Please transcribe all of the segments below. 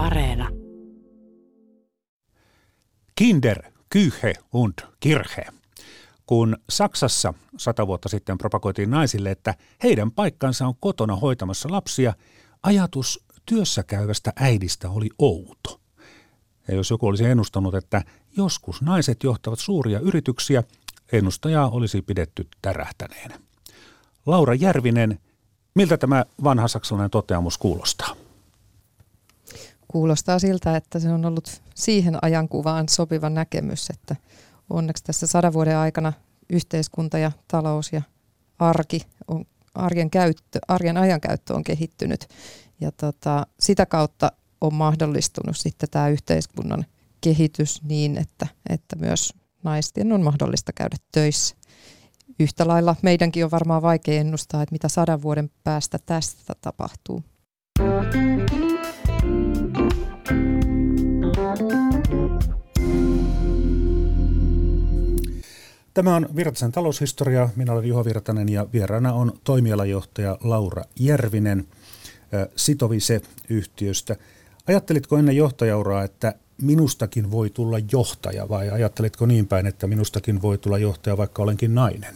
Areena. Kinder, Kyhe und Kirche. Kun Saksassa sata vuotta sitten propagoitiin naisille, että heidän paikkansa on kotona hoitamassa lapsia, ajatus työssä käyvästä äidistä oli outo. Ja jos joku olisi ennustanut, että joskus naiset johtavat suuria yrityksiä, ennustajaa olisi pidetty tärähtäneenä. Laura Järvinen, miltä tämä vanha saksalainen toteamus kuulostaa? Kuulostaa siltä, että se on ollut siihen ajankuvaan sopiva näkemys, että onneksi tässä sadan vuoden aikana yhteiskunta ja talous ja arki on, arjen, käyttö, arjen ajankäyttö on kehittynyt ja tota, sitä kautta on mahdollistunut sitten tämä yhteiskunnan kehitys niin, että, että myös naisten on mahdollista käydä töissä. Yhtä lailla meidänkin on varmaan vaikea ennustaa, että mitä sadan vuoden päästä tästä tapahtuu. Tämä on Virtasen taloushistoria. Minä olen Juha Virtanen ja vieraana on toimialajohtaja Laura Järvinen Sitovise-yhtiöstä. Ajattelitko ennen johtajauraa, että minustakin voi tulla johtaja vai ajattelitko niin päin, että minustakin voi tulla johtaja, vaikka olenkin nainen?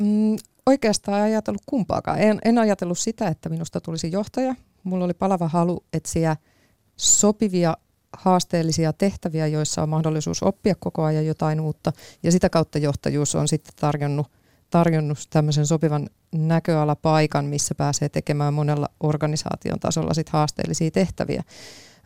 Mm, oikeastaan ajatellut kumpaakaan. En, en ajatellut sitä, että minusta tulisi johtaja. Mulla oli palava halu etsiä sopivia haasteellisia tehtäviä, joissa on mahdollisuus oppia koko ajan jotain uutta. Ja sitä kautta johtajuus on sitten tarjonnut, tarjonnut tämmöisen sopivan näköalapaikan, missä pääsee tekemään monella organisaation tasolla sit haasteellisia tehtäviä.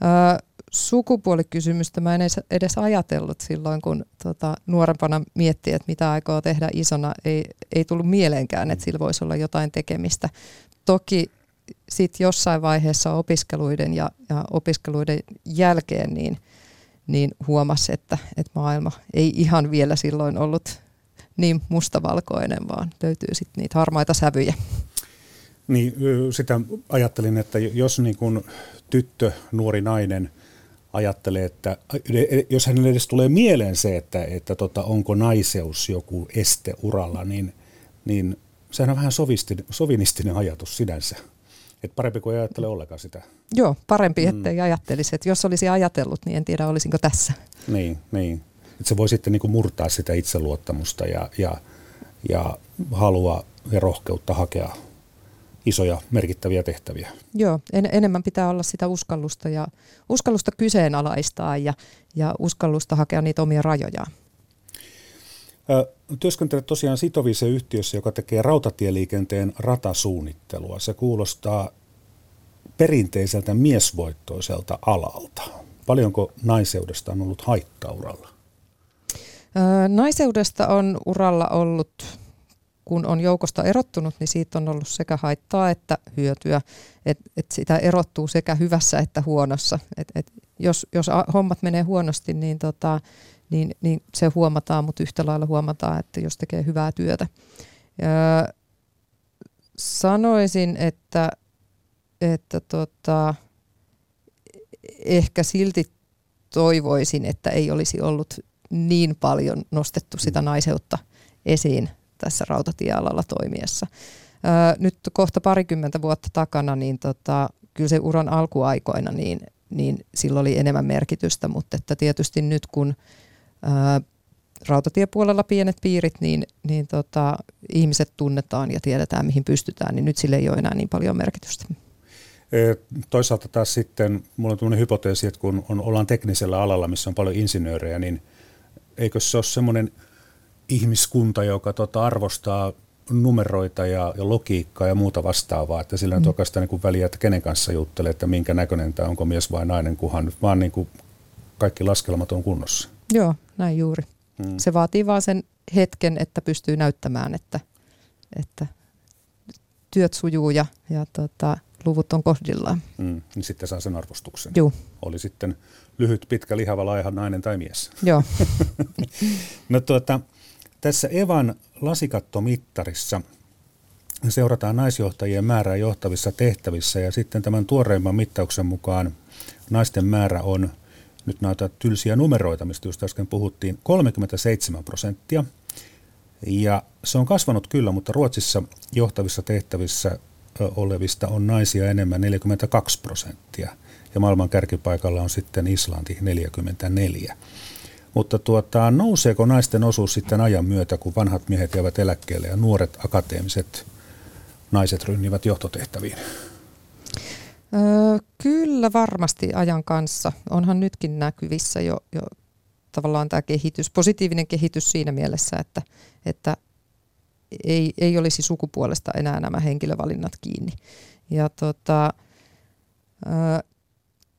Öö, sukupuolikysymystä mä en edes, edes ajatellut silloin, kun tota, nuorempana miettii, että mitä aikoo tehdä isona. Ei, ei tullut mieleenkään, että sillä voisi olla jotain tekemistä. Toki sitten jossain vaiheessa opiskeluiden ja, ja opiskeluiden jälkeen niin, niin huomasi, että, että maailma ei ihan vielä silloin ollut niin mustavalkoinen, vaan löytyy sitten niitä harmaita sävyjä. Niin, sitä ajattelin, että jos niin kun tyttö, nuori nainen ajattelee, että jos hänelle edes tulee mieleen se, että, että tota, onko naiseus joku este uralla, niin, niin sehän on vähän sovinistinen ajatus sinänsä. Et parempi kuin ei ajattele ollenkaan sitä. Joo, parempi, mm. ettei ajattelisi. Et jos olisi ajatellut, niin en tiedä olisinko tässä. Niin, niin. Et se voi sitten niinku murtaa sitä itseluottamusta ja, ja, ja halua ja rohkeutta hakea isoja merkittäviä tehtäviä. Joo, en, enemmän pitää olla sitä uskallusta ja uskallusta kyseenalaistaa ja, ja uskallusta hakea niitä omia rajojaan. Työskentelet tosiaan sitovissa yhtiössä, joka tekee rautatieliikenteen ratasuunnittelua. Se kuulostaa perinteiseltä miesvoittoiselta alalta. Paljonko naiseudesta on ollut haittauralla? Naiseudesta on uralla ollut, kun on joukosta erottunut, niin siitä on ollut sekä haittaa että hyötyä. Et, et sitä erottuu sekä hyvässä että huonossa. Et, et jos, jos hommat menee huonosti, niin tota, niin, niin se huomataan, mutta yhtä lailla huomataan, että jos tekee hyvää työtä. Ja sanoisin, että, että tota, ehkä silti toivoisin, että ei olisi ollut niin paljon nostettu sitä naiseutta esiin tässä rautatiealalla toimiessa. nyt kohta parikymmentä vuotta takana, niin tota, kyllä se uran alkuaikoina, niin, niin sillä oli enemmän merkitystä, mutta että tietysti nyt kun ää, rautatiepuolella pienet piirit, niin, niin tota, ihmiset tunnetaan ja tiedetään, mihin pystytään, niin nyt sille ei ole enää niin paljon merkitystä. Toisaalta taas sitten, mulla on tämmöinen hypoteesi, että kun on, ollaan teknisellä alalla, missä on paljon insinöörejä, niin eikö se ole semmoinen ihmiskunta, joka tota arvostaa numeroita ja, ja logiikkaa ja muuta vastaavaa, että sillä mm. on oikeastaan niin väliä, että kenen kanssa juttelee, että minkä näköinen tämä onko mies vai nainen, kunhan vaan niin kuin kaikki laskelmat on kunnossa. Joo, näin juuri. Mm. Se vaatii vaan sen hetken, että pystyy näyttämään, että, että työt sujuu ja, ja tota, luvut on kohdillaan. Mm, niin sitten saa sen arvostuksen. Joo. Oli sitten lyhyt, pitkä, lihava, laiha nainen tai mies. Joo. no tuota, tässä Evan lasikattomittarissa seurataan naisjohtajien määrää johtavissa tehtävissä ja sitten tämän tuoreimman mittauksen mukaan naisten määrä on nyt näitä tylsiä numeroita, mistä just äsken puhuttiin, 37 prosenttia. Ja se on kasvanut kyllä, mutta Ruotsissa johtavissa tehtävissä olevista on naisia enemmän 42 prosenttia ja maailman kärkipaikalla on sitten Islanti 44. Mutta tuota, nouseeko naisten osuus sitten ajan myötä, kun vanhat miehet jäävät eläkkeelle ja nuoret akateemiset naiset rynnivät johtotehtäviin? Öö, kyllä varmasti ajan kanssa. Onhan nytkin näkyvissä jo, jo tavallaan tämä kehitys, positiivinen kehitys siinä mielessä, että, että ei, ei olisi sukupuolesta enää nämä henkilövalinnat kiinni. Ja tota,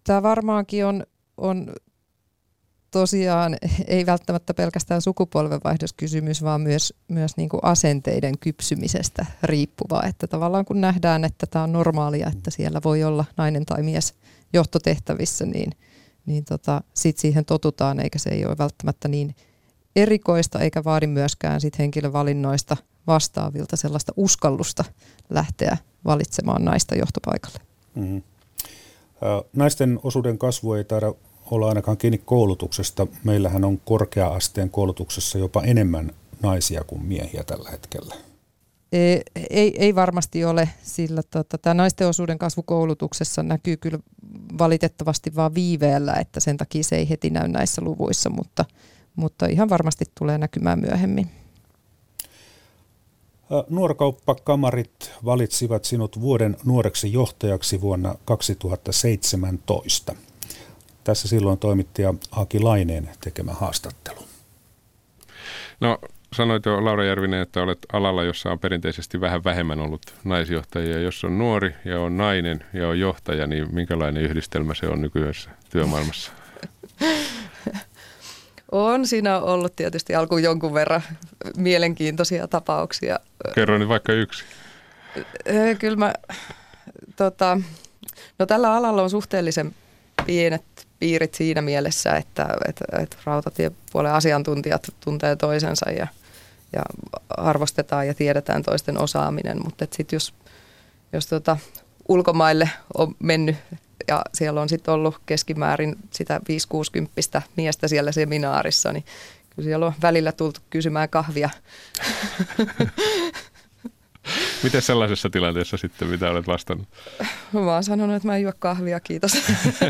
tämä varmaankin on, on tosiaan ei välttämättä pelkästään sukupolvenvaihdoskysymys, vaan myös, myös niin kuin asenteiden kypsymisestä riippuva. Että tavallaan kun nähdään, että tämä on normaalia, että siellä voi olla nainen tai mies johtotehtävissä, niin, niin tota, sitten siihen totutaan, eikä se ei ole välttämättä niin erikoista, eikä vaadi myöskään sit henkilövalinnoista vastaavilta sellaista uskallusta lähteä valitsemaan naista johtopaikalle. Mm-hmm. Naisten osuuden kasvu ei taida olla ainakaan kiinni koulutuksesta. Meillähän on korkea-asteen koulutuksessa jopa enemmän naisia kuin miehiä tällä hetkellä. Ei, ei, ei varmasti ole, sillä tota, tämä naisten osuuden kasvu koulutuksessa näkyy kyllä valitettavasti vain viiveellä, että sen takia se ei heti näy näissä luvuissa, mutta, mutta ihan varmasti tulee näkymään myöhemmin. Nuorkauppakamarit valitsivat sinut vuoden nuoreksi johtajaksi vuonna 2017. Tässä silloin toimittaja Aki Laineen tekemä haastattelu. No sanoit jo Laura Järvinen, että olet alalla, jossa on perinteisesti vähän vähemmän ollut naisjohtajia. Jos on nuori ja on nainen ja on johtaja, niin minkälainen yhdistelmä se on nykyisessä työmaailmassa? On siinä ollut tietysti alkuun jonkun verran mielenkiintoisia tapauksia. Kerro nyt vaikka yksi. Kyllä mä, tota, no tällä alalla on suhteellisen pienet piirit siinä mielessä, että, että, että rautatiepuolen asiantuntijat tuntee toisensa ja, ja arvostetaan ja tiedetään toisten osaaminen, mutta sitten jos, jos tota, ulkomaille on mennyt ja siellä on sitten ollut keskimäärin sitä 5-60 miestä siellä seminaarissa, niin kyllä siellä on välillä tultu kysymään kahvia. Miten sellaisessa tilanteessa sitten, mitä olet vastannut? Mä oon sanonut, että mä en juo kahvia, kiitos,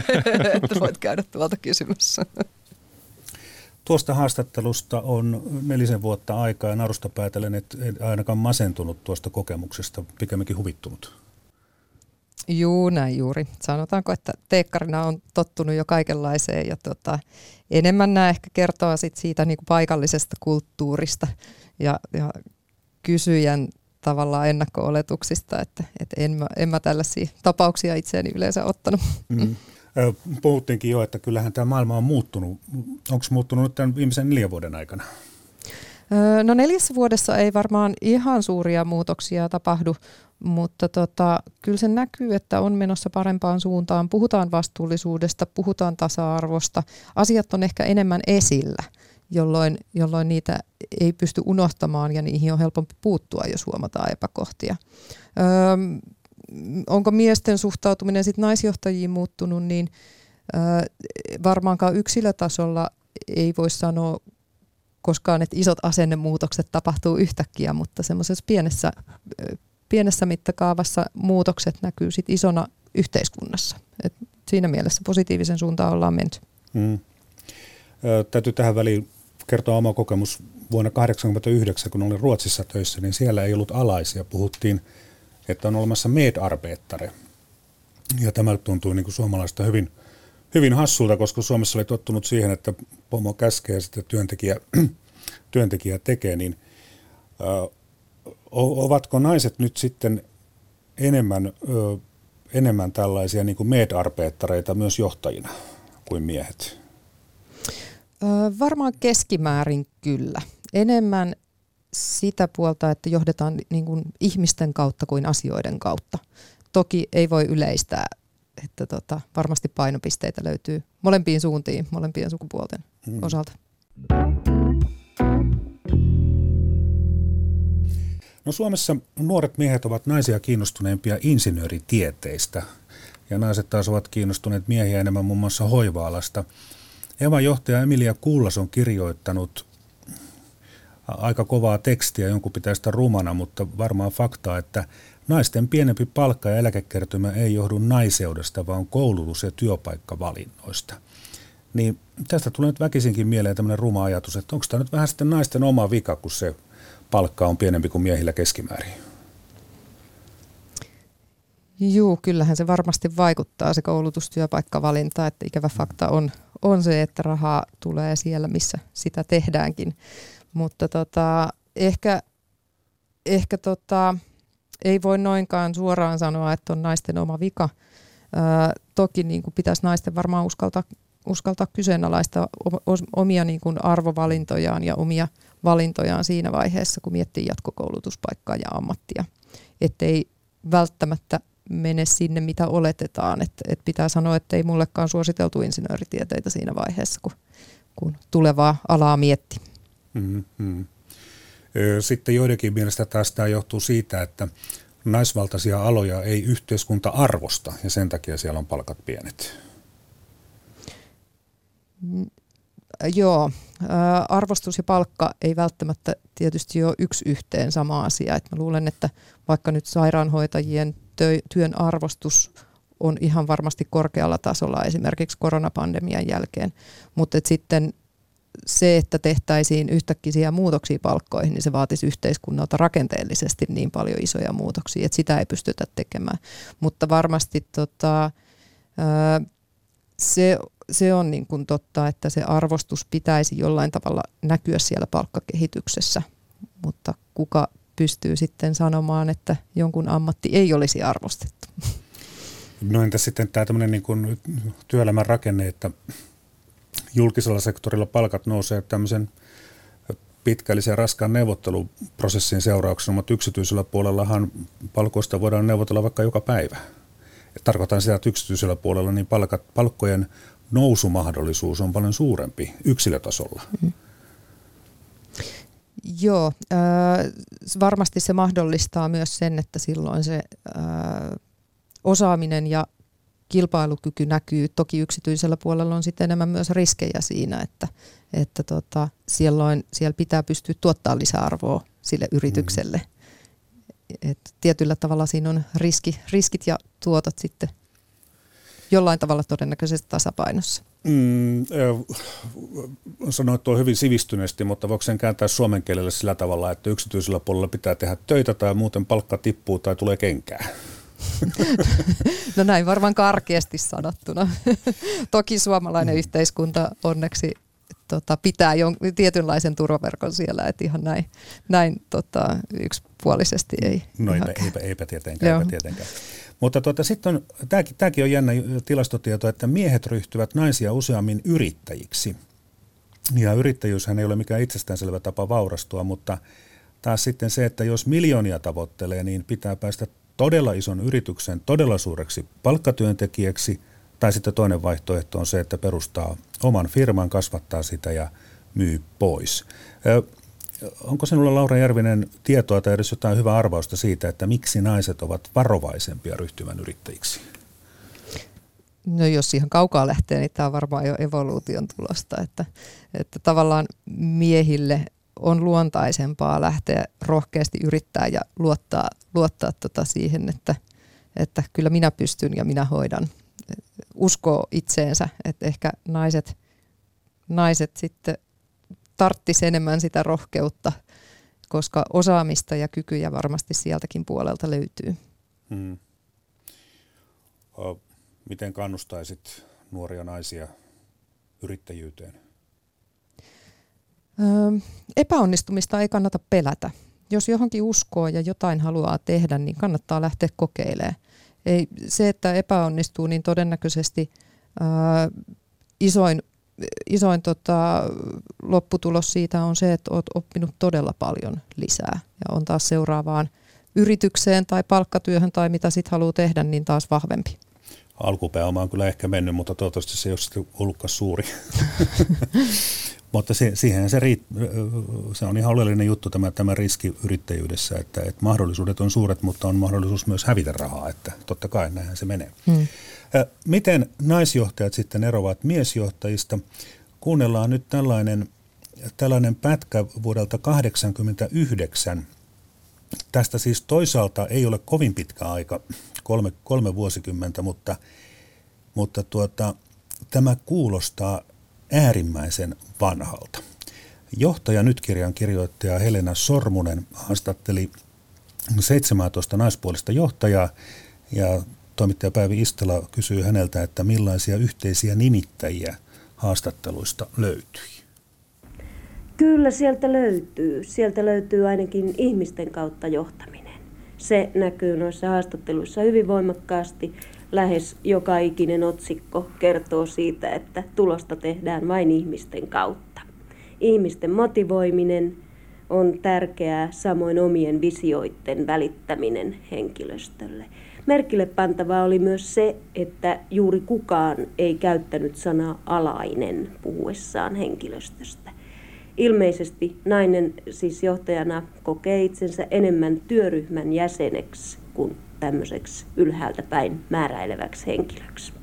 että voit käydä tuolta kysymässä. Tuosta haastattelusta on nelisen vuotta aikaa ja narusta päätellen, että ainakaan masentunut tuosta kokemuksesta, pikemminkin huvittunut. Juu, näin juuri. Sanotaanko, että teekkarina on tottunut jo kaikenlaiseen ja tota, enemmän nämä ehkä kertoo sit siitä niin kuin paikallisesta kulttuurista ja, ja kysyjän tavallaan ennakko-oletuksista, että, että en, mä, en mä tällaisia tapauksia itseäni yleensä ottanut. Mm. Puhuttiinkin jo, että kyllähän tämä maailma on muuttunut. Onko muuttunut nyt tämän viimeisen neljän vuoden aikana? No neljässä vuodessa ei varmaan ihan suuria muutoksia tapahdu, mutta tota, kyllä se näkyy, että on menossa parempaan suuntaan. Puhutaan vastuullisuudesta, puhutaan tasa-arvosta. Asiat on ehkä enemmän esillä, jolloin, jolloin niitä ei pysty unohtamaan ja niihin on helpompi puuttua, jos huomataan epäkohtia. Öö, onko miesten suhtautuminen sit naisjohtajiin muuttunut, niin öö, varmaankaan yksilötasolla ei voi sanoa koskaan, että isot asennemuutokset tapahtuu yhtäkkiä, mutta semmoisessa pienessä, pienessä mittakaavassa muutokset näkyy sit isona yhteiskunnassa. Et siinä mielessä positiivisen suuntaan ollaan menty. Mm. Ö, täytyy tähän väliin kertoa oma kokemus. Vuonna 1989, kun olin Ruotsissa töissä, niin siellä ei ollut alaisia. Puhuttiin, että on olemassa medarbetare. Ja tämä tuntui niin kuin suomalaista hyvin, hyvin hassulta, koska Suomessa oli tottunut siihen, että pomo käskee ja sitten työntekijä, työntekijä tekee, niin ö, ovatko naiset nyt sitten enemmän, ö, enemmän tällaisia niin medarbeettareita myös johtajina kuin miehet? Varmaan keskimäärin kyllä. Enemmän sitä puolta, että johdetaan niin kuin ihmisten kautta kuin asioiden kautta. Toki ei voi yleistää, että tota, varmasti painopisteitä löytyy molempiin suuntiin, molempien sukupuolten hmm. osalta. No Suomessa nuoret miehet ovat naisia kiinnostuneempia insinööritieteistä ja naiset taas ovat kiinnostuneet miehiä enemmän muun muassa hoiva-alasta. Evan johtaja Emilia Kullas on kirjoittanut aika kovaa tekstiä, jonkun pitää sitä rumana, mutta varmaan faktaa, että naisten pienempi palkka ja eläkekertymä ei johdu naiseudesta, vaan koulutus- ja työpaikkavalinnoista. Niin tästä tulee nyt väkisinkin mieleen tämmöinen ruma ajatus, että onko tämä nyt vähän sitten naisten oma vika, kun se palkka on pienempi kuin miehillä keskimäärin? Joo, kyllähän se varmasti vaikuttaa se koulutustyöpaikkavalinta, että ikävä fakta on, on se, että rahaa tulee siellä, missä sitä tehdäänkin. Mutta tota, ehkä, ehkä tota, ei voi noinkaan suoraan sanoa, että on naisten oma vika. Ää, toki niin kuin pitäisi naisten varmaan uskaltaa, uskaltaa kyseenalaista omia niin kuin arvovalintojaan ja omia valintojaan siinä vaiheessa, kun miettii jatkokoulutuspaikkaa ja ammattia. Että ei välttämättä mene sinne, mitä oletetaan. Et, et pitää sanoa, että ei mullekaan suositeltu insinööritieteitä siinä vaiheessa, kun, kun tulevaa alaa mietti. Mm-hmm. Sitten joidenkin mielestä taas tämä johtuu siitä, että naisvaltaisia aloja ei yhteiskunta arvosta ja sen takia siellä on palkat pienet. Mm, joo, arvostus ja palkka ei välttämättä tietysti ole yksi yhteen sama asia. Et mä luulen, että vaikka nyt sairaanhoitajien työn arvostus on ihan varmasti korkealla tasolla esimerkiksi koronapandemian jälkeen, mutta sitten se, että tehtäisiin yhtäkkiä muutoksia palkkoihin, niin se vaatisi yhteiskunnalta rakenteellisesti niin paljon isoja muutoksia, että sitä ei pystytä tekemään. Mutta varmasti tota, se, se on niin kuin totta, että se arvostus pitäisi jollain tavalla näkyä siellä palkkakehityksessä, mutta kuka pystyy sitten sanomaan, että jonkun ammatti ei olisi arvostettu. No entä sitten tämä tämmöinen niin kuin työelämän rakenne, että julkisella sektorilla palkat nousee tämmöisen pitkällisen raskaan neuvotteluprosessin seurauksena, mutta yksityisellä puolellahan palkoista voidaan neuvotella vaikka joka päivä. Et tarkoitan sitä, että yksityisellä puolella niin palkat, palkkojen nousumahdollisuus on paljon suurempi yksilötasolla. Mm. Joo, äh, varmasti se mahdollistaa myös sen, että silloin se äh, osaaminen ja kilpailukyky näkyy. Toki yksityisellä puolella on sitten enemmän myös riskejä siinä, että, että tota, silloin siellä pitää pystyä tuottaa lisäarvoa sille yritykselle. Mm. Et tietyllä tavalla siinä on riski, riskit ja tuotot sitten jollain tavalla todennäköisesti tasapainossa. Mm, sanoin, että on hyvin sivistyneesti, mutta voiko sen kääntää suomen kielelle sillä tavalla, että yksityisellä puolella pitää tehdä töitä tai muuten palkka tippuu tai tulee kenkää? no näin varmaan karkeasti sanottuna. Toki suomalainen mm. yhteiskunta onneksi tota, pitää jon, tietynlaisen turvaverkon siellä, että ihan näin, näin tota, yksipuolisesti ei. No eipä, eipä, eipä tietenkään. Eipä tietenkään. Mutta tuota, sitten on, tämäkin, tämäkin on jännä tilastotieto, että miehet ryhtyvät naisia useammin yrittäjiksi. Ja yrittäjyyshän ei ole mikään itsestäänselvä tapa vaurastua, mutta taas sitten se, että jos miljoonia tavoittelee, niin pitää päästä todella ison yrityksen todella suureksi palkkatyöntekijäksi, tai sitten toinen vaihtoehto on se, että perustaa oman firman, kasvattaa sitä ja myy pois. Onko sinulla Laura Järvinen tietoa tai edes jotain hyvää arvausta siitä, että miksi naiset ovat varovaisempia ryhtymään yrittäjiksi? No jos ihan kaukaa lähtee, niin tämä on varmaan jo evoluution tulosta, että, että tavallaan miehille on luontaisempaa lähteä rohkeasti yrittää ja luottaa, luottaa tota siihen, että, että kyllä minä pystyn ja minä hoidan. Uskoo itseensä, että ehkä naiset, naiset sitten tarttisi enemmän sitä rohkeutta, koska osaamista ja kykyjä varmasti sieltäkin puolelta löytyy. Hmm. Miten kannustaisit nuoria naisia yrittäjyyteen? Öö, epäonnistumista ei kannata pelätä. Jos johonkin uskoo ja jotain haluaa tehdä, niin kannattaa lähteä kokeilemaan. Ei, se, että epäonnistuu, niin todennäköisesti öö, isoin isoin tota, lopputulos siitä on se, että olet oppinut todella paljon lisää ja on taas seuraavaan yritykseen tai palkkatyöhön tai mitä sitten haluaa tehdä, niin taas vahvempi. Alkupääoma on kyllä ehkä mennyt, mutta toivottavasti se ei ole ollutkaan suuri. mutta se, siihen se, riit, se on ihan oleellinen juttu tämä, tämä riski yrittäjyydessä, että, että mahdollisuudet on suuret, mutta on mahdollisuus myös hävitä rahaa, että totta kai näinhän se menee. Hmm. Miten naisjohtajat sitten eroavat miesjohtajista? Kuunnellaan nyt tällainen, tällainen pätkä vuodelta 1989, tästä siis toisaalta ei ole kovin pitkä aika, kolme, kolme vuosikymmentä, mutta, mutta tuota, tämä kuulostaa äärimmäisen vanhalta. Johtaja Nyt-kirjan kirjoittaja Helena Sormunen haastatteli 17 naispuolista johtajaa ja toimittaja Päivi Istela kysyy häneltä, että millaisia yhteisiä nimittäjiä haastatteluista löytyi. Kyllä sieltä löytyy. Sieltä löytyy ainakin ihmisten kautta johtaminen. Se näkyy noissa haastatteluissa hyvin voimakkaasti. Lähes joka ikinen otsikko kertoo siitä, että tulosta tehdään vain ihmisten kautta. Ihmisten motivoiminen on tärkeää, samoin omien visioiden välittäminen henkilöstölle. Merkille pantavaa oli myös se, että juuri kukaan ei käyttänyt sanaa alainen puhuessaan henkilöstöstä. Ilmeisesti nainen siis johtajana kokee itsensä enemmän työryhmän jäseneksi kuin tämmöiseksi ylhäältä päin määräileväksi henkilöksi.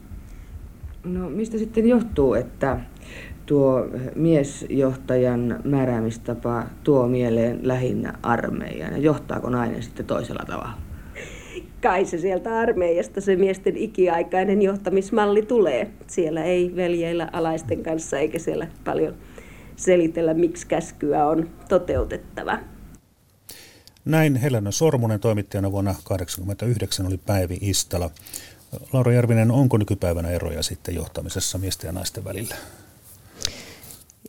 No mistä sitten johtuu, että tuo miesjohtajan määräämistapa tuo mieleen lähinnä armeijan ja johtaako nainen sitten toisella tavalla? Kai se sieltä armeijasta se miesten ikiaikainen johtamismalli tulee. Siellä ei veljeillä alaisten kanssa eikä siellä paljon selitellä, miksi käskyä on toteutettava. Näin Helena Sormunen toimittajana vuonna 1989 oli Päivi Istala. Laura Järvinen, onko nykypäivänä eroja sitten johtamisessa miesten ja naisten välillä?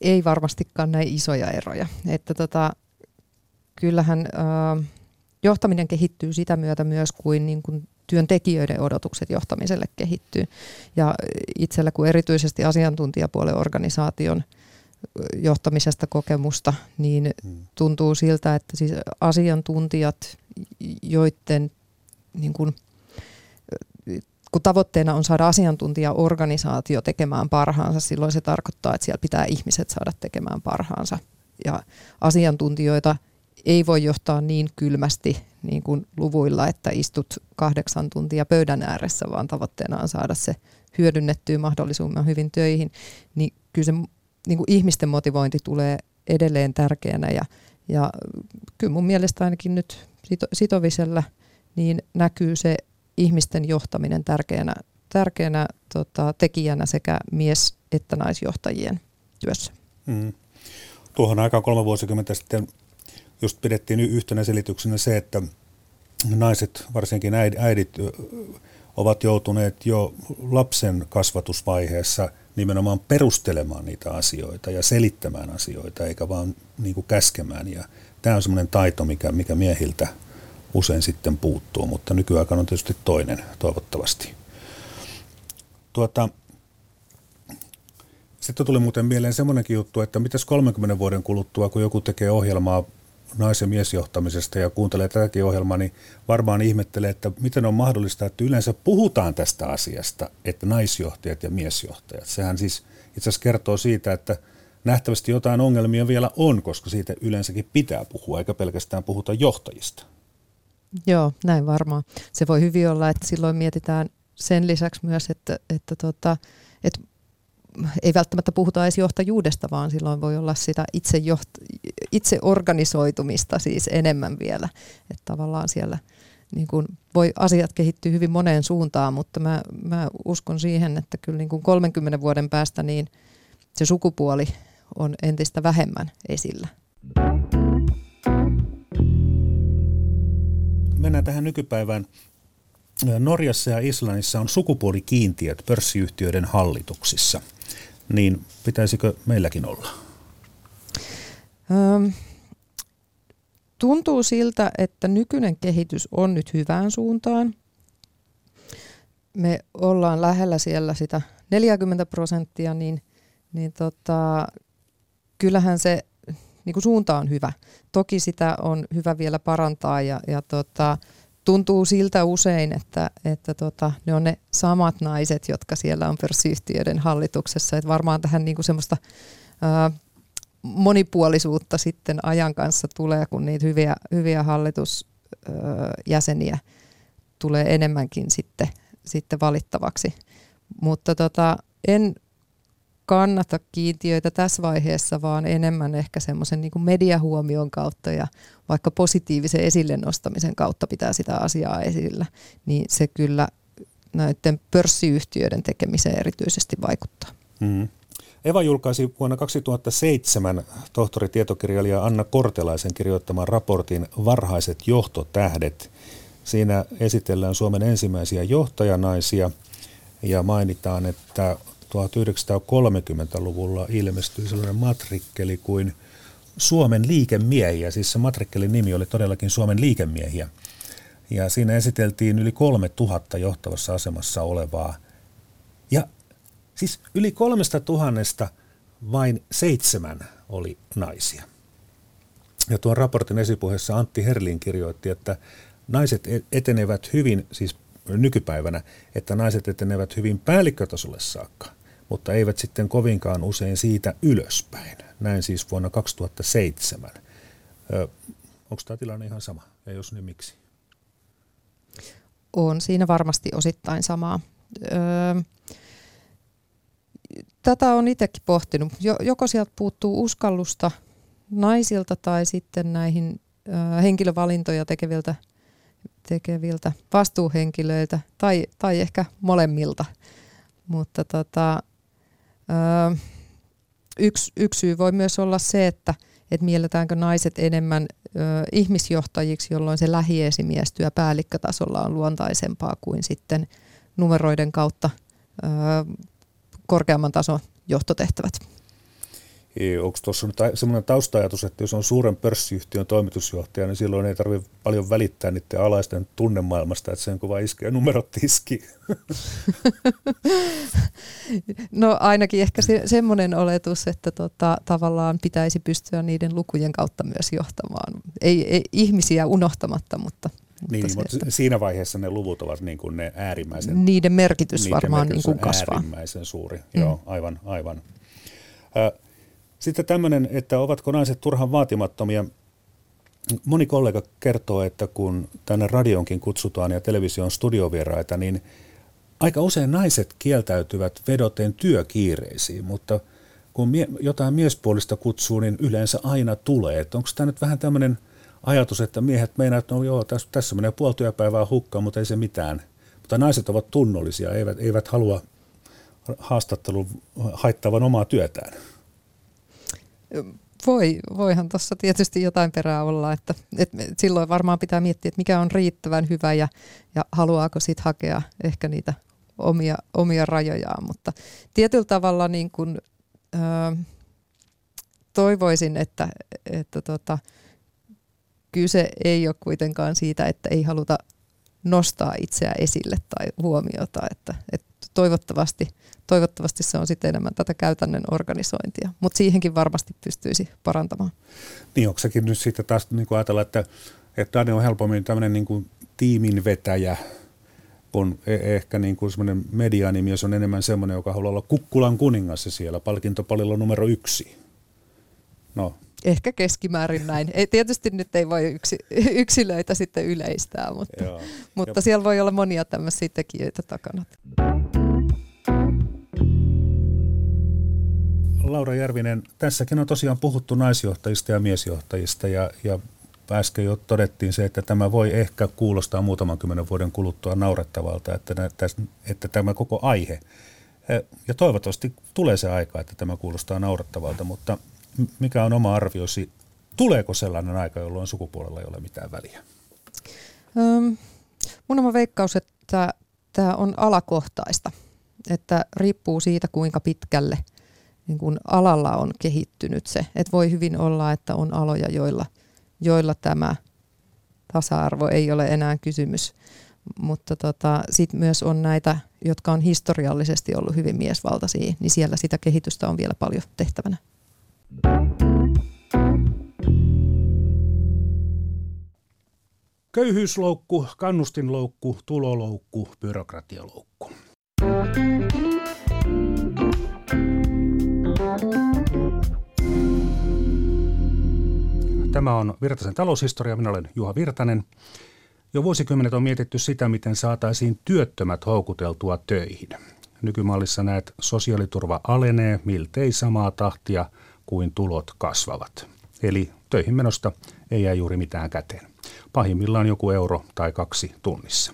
Ei varmastikaan näin isoja eroja. Että tota, kyllähän äh, johtaminen kehittyy sitä myötä myös kuin, niin kuin työntekijöiden odotukset johtamiselle kehittyy. Ja itsellä kuin erityisesti asiantuntijapuolen organisaation – johtamisesta kokemusta, niin hmm. tuntuu siltä, että siis asiantuntijat, joiden niin kun, kun tavoitteena on saada asiantuntijaorganisaatio tekemään parhaansa, silloin se tarkoittaa, että siellä pitää ihmiset saada tekemään parhaansa. Ja asiantuntijoita ei voi johtaa niin kylmästi niin kuin luvuilla, että istut kahdeksan tuntia pöydän ääressä, vaan tavoitteena on saada se hyödynnettyä mahdollisimman hyvin töihin, niin kyllä se niin kuin ihmisten motivointi tulee edelleen tärkeänä ja, ja kyllä mun mielestä ainakin nyt sito, sitovisella niin näkyy se ihmisten johtaminen tärkeänä, tärkeänä tota, tekijänä sekä mies- että naisjohtajien työssä. Mm. Tuohon aikaan kolme vuosikymmentä sitten just pidettiin yhtenä selityksenä se, että naiset, varsinkin äidit, ovat joutuneet jo lapsen kasvatusvaiheessa – nimenomaan perustelemaan niitä asioita ja selittämään asioita, eikä vaan niin kuin käskemään. Ja tämä on semmoinen taito, mikä, mikä miehiltä usein sitten puuttuu, mutta nykyaikana on tietysti toinen, toivottavasti. Tuota, sitten tuli muuten mieleen semmoinenkin juttu, että mitäs 30 vuoden kuluttua, kun joku tekee ohjelmaa nais- ja miesjohtamisesta ja kuuntelee tätäkin ohjelmaa, niin varmaan ihmettelee, että miten on mahdollista, että yleensä puhutaan tästä asiasta, että naisjohtajat ja miesjohtajat. Sehän siis itse asiassa kertoo siitä, että nähtävästi jotain ongelmia vielä on, koska siitä yleensäkin pitää puhua, eikä pelkästään puhuta johtajista. Joo, näin varmaan. Se voi hyvin olla, että silloin mietitään sen lisäksi myös, että, että, tota, että ei välttämättä puhuta edes johtajuudesta, vaan silloin voi olla sitä itse, joht- itse organisoitumista siis enemmän vielä. Että tavallaan siellä niin kuin voi asiat kehittyä hyvin moneen suuntaan, mutta mä, mä uskon siihen, että kyllä niin kuin 30 vuoden päästä niin se sukupuoli on entistä vähemmän esillä. Mennään tähän nykypäivään. Norjassa ja Islannissa on sukupuolikiintiöt pörssiyhtiöiden hallituksissa – niin pitäisikö meilläkin olla? Tuntuu siltä, että nykyinen kehitys on nyt hyvään suuntaan. Me ollaan lähellä siellä sitä 40 prosenttia, niin, niin tota, kyllähän se niin kuin suunta on hyvä. Toki sitä on hyvä vielä parantaa ja, ja tota, tuntuu siltä usein, että, että tota, ne on ne samat naiset, jotka siellä on pörssiyhtiöiden hallituksessa. Että varmaan tähän niinku semmoista ää, monipuolisuutta sitten ajan kanssa tulee, kun niitä hyviä, hyviä hallitusjäseniä tulee enemmänkin sitten, sitten valittavaksi. Mutta tota, en kannata kiintiöitä tässä vaiheessa, vaan enemmän ehkä semmoisen niin mediahuomion kautta ja vaikka positiivisen esille nostamisen kautta pitää sitä asiaa esillä, niin se kyllä näiden pörssiyhtiöiden tekemiseen erityisesti vaikuttaa. Mm. Eva julkaisi vuonna 2007 tohtoritietokirjailija Anna Kortelaisen kirjoittaman raportin Varhaiset johtotähdet. Siinä esitellään Suomen ensimmäisiä johtajanaisia ja mainitaan, että 1930-luvulla ilmestyi sellainen matrikkeli kuin Suomen liikemiehiä. Siis se matrikkelin nimi oli todellakin Suomen liikemiehiä. Ja siinä esiteltiin yli 3000 johtavassa asemassa olevaa. Siis yli kolmesta tuhannesta vain seitsemän oli naisia. Ja tuon raportin esipuheessa Antti Herlin kirjoitti, että naiset e- etenevät hyvin, siis nykypäivänä, että naiset etenevät hyvin päällikkötasolle saakka, mutta eivät sitten kovinkaan usein siitä ylöspäin. Näin siis vuonna 2007. Ö, onko tämä tilanne ihan sama? Ja jos niin miksi? On siinä varmasti osittain samaa. Öö, tätä on itsekin pohtinut. Joko sieltä puuttuu uskallusta naisilta tai sitten näihin henkilövalintoja tekeviltä, tekeviltä vastuuhenkilöiltä tai, tai ehkä molemmilta. Mutta tota, yksi, yksi syy voi myös olla se, että että mielletäänkö naiset enemmän ö, ihmisjohtajiksi, jolloin se lähiesimiestyö päällikkötasolla on luontaisempaa kuin sitten numeroiden kautta ö, korkeamman tason johtotehtävät. Onko tuossa nyt sellainen taustajatus, että jos on suuren pörssiyhtiön toimitusjohtaja, niin silloin ei tarvitse paljon välittää niiden alaisten tunnemaailmasta, että sen kuva iskee numerot tiski? No ainakin ehkä se, semmoinen oletus, että tota, tavallaan pitäisi pystyä niiden lukujen kautta myös johtamaan. Ei, ei ihmisiä unohtamatta, mutta niin, mutta, mutta siinä vaiheessa ne luvut ovat niin kuin ne äärimmäisen... Niiden merkitys niiden varmaan merkitys niin kuin kasvaa. äärimmäisen suuri, mm. joo, aivan, aivan. Sitten tämmöinen, että ovatko naiset turhan vaatimattomia. Moni kollega kertoo, että kun tänne radionkin kutsutaan ja television studiovieraita, niin aika usein naiset kieltäytyvät vedoten työkiireisiin, mutta kun mie- jotain miespuolista kutsuu, niin yleensä aina tulee. Että onko tämä nyt vähän tämmöinen ajatus, että miehet meinaavat, että no joo, tässä, tässä menee puoli työpäivää hukkaan, mutta ei se mitään. Mutta naiset ovat tunnollisia, eivät, eivät halua haastattelun haittavan omaa työtään. Voi, voihan tuossa tietysti jotain perää olla, että, että silloin varmaan pitää miettiä, että mikä on riittävän hyvä ja, ja haluaako sitten hakea ehkä niitä omia, omia rajojaan, mutta tietyllä tavalla niin kun, ö, toivoisin, että, että tota, kyse ei ole kuitenkaan siitä, että ei haluta nostaa itseä esille tai huomiota, että, että toivottavasti, toivottavasti se on sitten enemmän tätä käytännön organisointia, mutta siihenkin varmasti pystyisi parantamaan. Niin onko sekin nyt sitten taas niin kuin ajatella, että, että Dani on helpommin tämmöinen niin kuin tiimin vetäjä, kun e- ehkä niin kuin semmoinen mediaanimies on enemmän semmoinen, joka haluaa olla kukkulan kuningassa siellä, palkintopalilla numero yksi. No, Ehkä keskimäärin näin. Ei, tietysti nyt ei voi yksi, yksilöitä sitten yleistää, mutta, Joo. mutta siellä voi olla monia tämmöisiä tekijöitä takana. Laura Järvinen, tässäkin on tosiaan puhuttu naisjohtajista ja miesjohtajista ja, ja äsken jo todettiin se, että tämä voi ehkä kuulostaa muutaman kymmenen vuoden kuluttua naurettavalta, että, että tämä koko aihe, ja toivottavasti tulee se aika, että tämä kuulostaa naurettavalta, mutta mikä on oma arviosi, tuleeko sellainen aika, jolloin sukupuolella ei ole mitään väliä? Öm, mun oma veikkaus, että tämä on alakohtaista, että riippuu siitä, kuinka pitkälle niin kun alalla on kehittynyt se. Että voi hyvin olla, että on aloja, joilla, joilla tämä tasa-arvo ei ole enää kysymys. Mutta tota, sitten myös on näitä, jotka on historiallisesti ollut hyvin miesvaltaisia, niin siellä sitä kehitystä on vielä paljon tehtävänä. Köyhyysloukku, kannustinloukku, tuloloukku, byrokratialoukku. Tämä on Virtasen taloushistoria. Minä olen Juha Virtanen. Jo vuosikymmenet on mietitty sitä, miten saataisiin työttömät houkuteltua töihin. Nykymallissa näet sosiaaliturva alenee miltei samaa tahtia kuin tulot kasvavat. Eli töihin menosta ei jää juuri mitään käteen. Pahimmillaan joku euro tai kaksi tunnissa.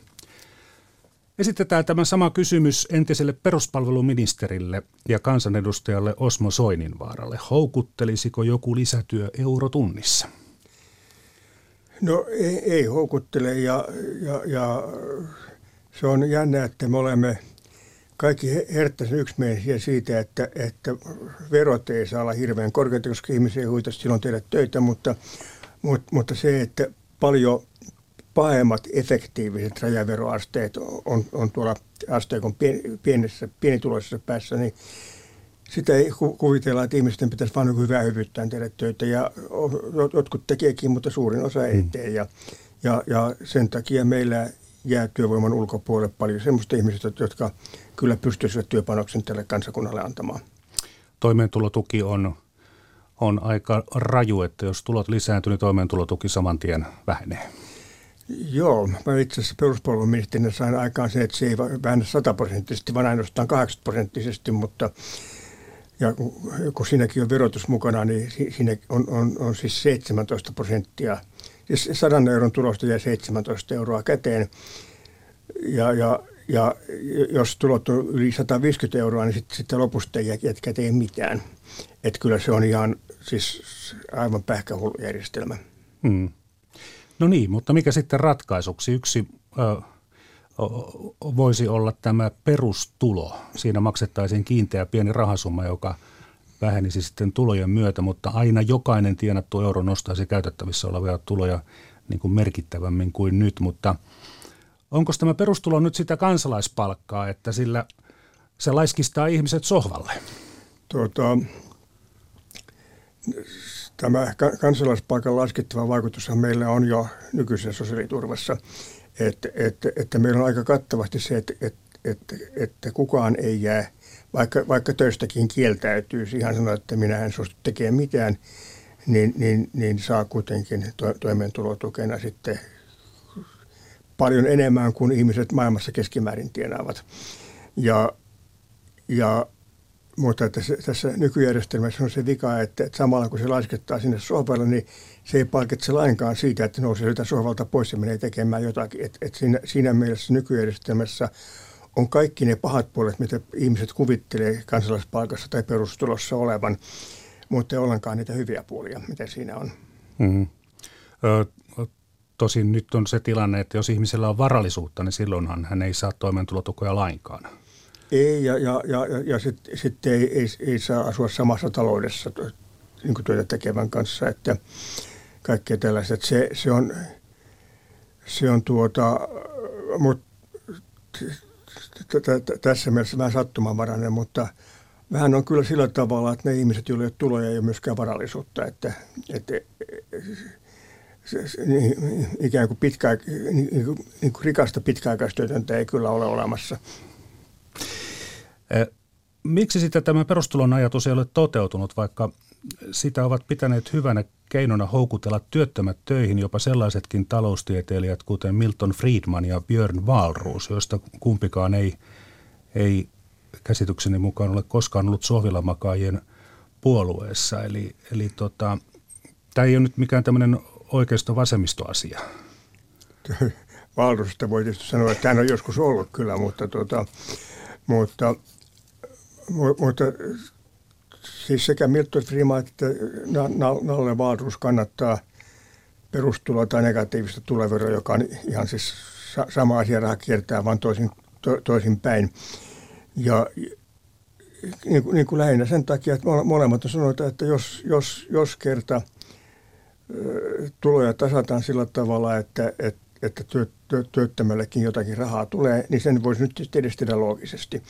Esitetään tämä sama kysymys entiselle peruspalveluministerille ja kansanedustajalle Osmo Soininvaaralle. Houkuttelisiko joku lisätyö eurotunnissa? No ei, ei houkuttele ja, ja, ja se on jännä, että me olemme kaikki herttäisen yksimielisiä siitä, että, että verot ei saa olla hirveän korkeita, koska ihmisiä ei huita silloin tehdä töitä, mutta, mutta, mutta se, että paljon pahemmat efektiiviset rajaveroasteet on, on tuolla asteikon pienessä, pienituloisessa päässä, niin sitä ei kuvitella, että ihmisten pitäisi vain hyvää hyvyyttään tehdä töitä. Ja jotkut tekeekin, mutta suurin osa ei mm. tee. Ja, ja, ja sen takia meillä jää työvoiman ulkopuolelle paljon sellaista ihmisistä, jotka kyllä pystyisivät työpanoksen tälle kansakunnalle antamaan. Toimeentulotuki on, on aika raju, että jos tulot lisääntyy, niin toimeentulotuki saman tien vähenee. Joo, mä itse asiassa peruspalveluministerinä sain aikaan se, että se ei vähennä sataprosenttisesti, vaan ainoastaan 80 prosenttisesti, mutta ja kun siinäkin on verotus mukana, niin siinä on, on, on siis 17 prosenttia. Siis 100 euron tulosta jää 17 euroa käteen. Ja, ja, ja jos tulot on yli 150 euroa, niin sitten sit lopusta ei jää käteen mitään. Että kyllä se on ihan siis aivan pähkähullu. Hmm. No niin, mutta mikä sitten ratkaisuksi? Yksi ö, voisi olla tämä perustulo. Siinä maksettaisiin kiinteä pieni rahasumma, joka vähenisi sitten tulojen myötä, mutta aina jokainen tienattu euro nostaisi käytettävissä olevia tuloja niin kuin merkittävämmin kuin nyt. Mutta onko tämä perustulo nyt sitä kansalaispalkkaa, että sillä se laiskistaa ihmiset sohvalle? Tuota, Tämä kansalaispaikan laskettava vaikutushan meillä on jo nykyisessä sosiaaliturvassa, että, että, että meillä on aika kattavasti se, että, että, että, että kukaan ei jää, vaikka, vaikka töistäkin kieltäytyy, ihan sanoa, että minä en suostu tekemään mitään, niin, niin, niin saa kuitenkin to, toimeentulotukena sitten paljon enemmän kuin ihmiset maailmassa keskimäärin tienaavat. Ja, ja mutta että se, tässä nykyjärjestelmässä on se vika, että, että samalla kun se laskettaa sinne sohvalle, niin se ei palkitse lainkaan siitä, että nousee sieltä sohvalta pois ja menee tekemään jotakin. Et, et siinä, siinä mielessä nykyjärjestelmässä on kaikki ne pahat puolet, mitä ihmiset kuvittelee kansalaispalkassa tai perustulossa olevan, mutta ei ollenkaan niitä hyviä puolia, mitä siinä on. Mm-hmm. Ö, tosin nyt on se tilanne, että jos ihmisellä on varallisuutta, niin silloinhan hän ei saa toimeentulotukoja lainkaan. Ei, ja, ja, ja, ja sitten sit ei, ei, ei saa asua samassa taloudessa niin kuin työtä tekevän kanssa, että kaikkea tällaiset. Se, se on, se on tuota, mutta tässä mielessä vähän sattumanvarainen, mutta vähän on kyllä sillä tavalla, että ne ihmiset, joilla ei ole tuloja, ei ole myöskään varallisuutta, että, että ikään kuin, pitkä, niin, kuin, niin kuin rikasta pitkäaikaistyötöntä ei kyllä ole olemassa. Miksi sitten tämä perustulon ajatus ei ole toteutunut, vaikka sitä ovat pitäneet hyvänä keinona houkutella työttömät töihin jopa sellaisetkin taloustieteilijät kuten Milton Friedman ja Björn Wahlroos, joista kumpikaan ei, ei käsitykseni mukaan ole koskaan ollut sohvilamakaajien puolueessa. Eli, eli tota, tämä ei ole nyt mikään tämmöinen oikeisto-vasemmistoasia. Wahlroosista voi tietysti sanoa, että hän on joskus ollut kyllä, mutta, tota, mutta mutta siis sekä Milton Friedman että Nalle Wahlroos kannattaa perustuloa tai negatiivista tuloveroa, joka on ihan siis sama asia, raha kiertää, vaan toisin, to, toisin päin. Ja niin kuin, niin kuin lähinnä sen takia, että molemmat on sanoita, että jos, jos, jos kerta tuloja tasataan sillä tavalla, että, että, että työ, työ, työttömällekin jotakin rahaa tulee, niin sen voisi nyt edes tehdä loogisesti.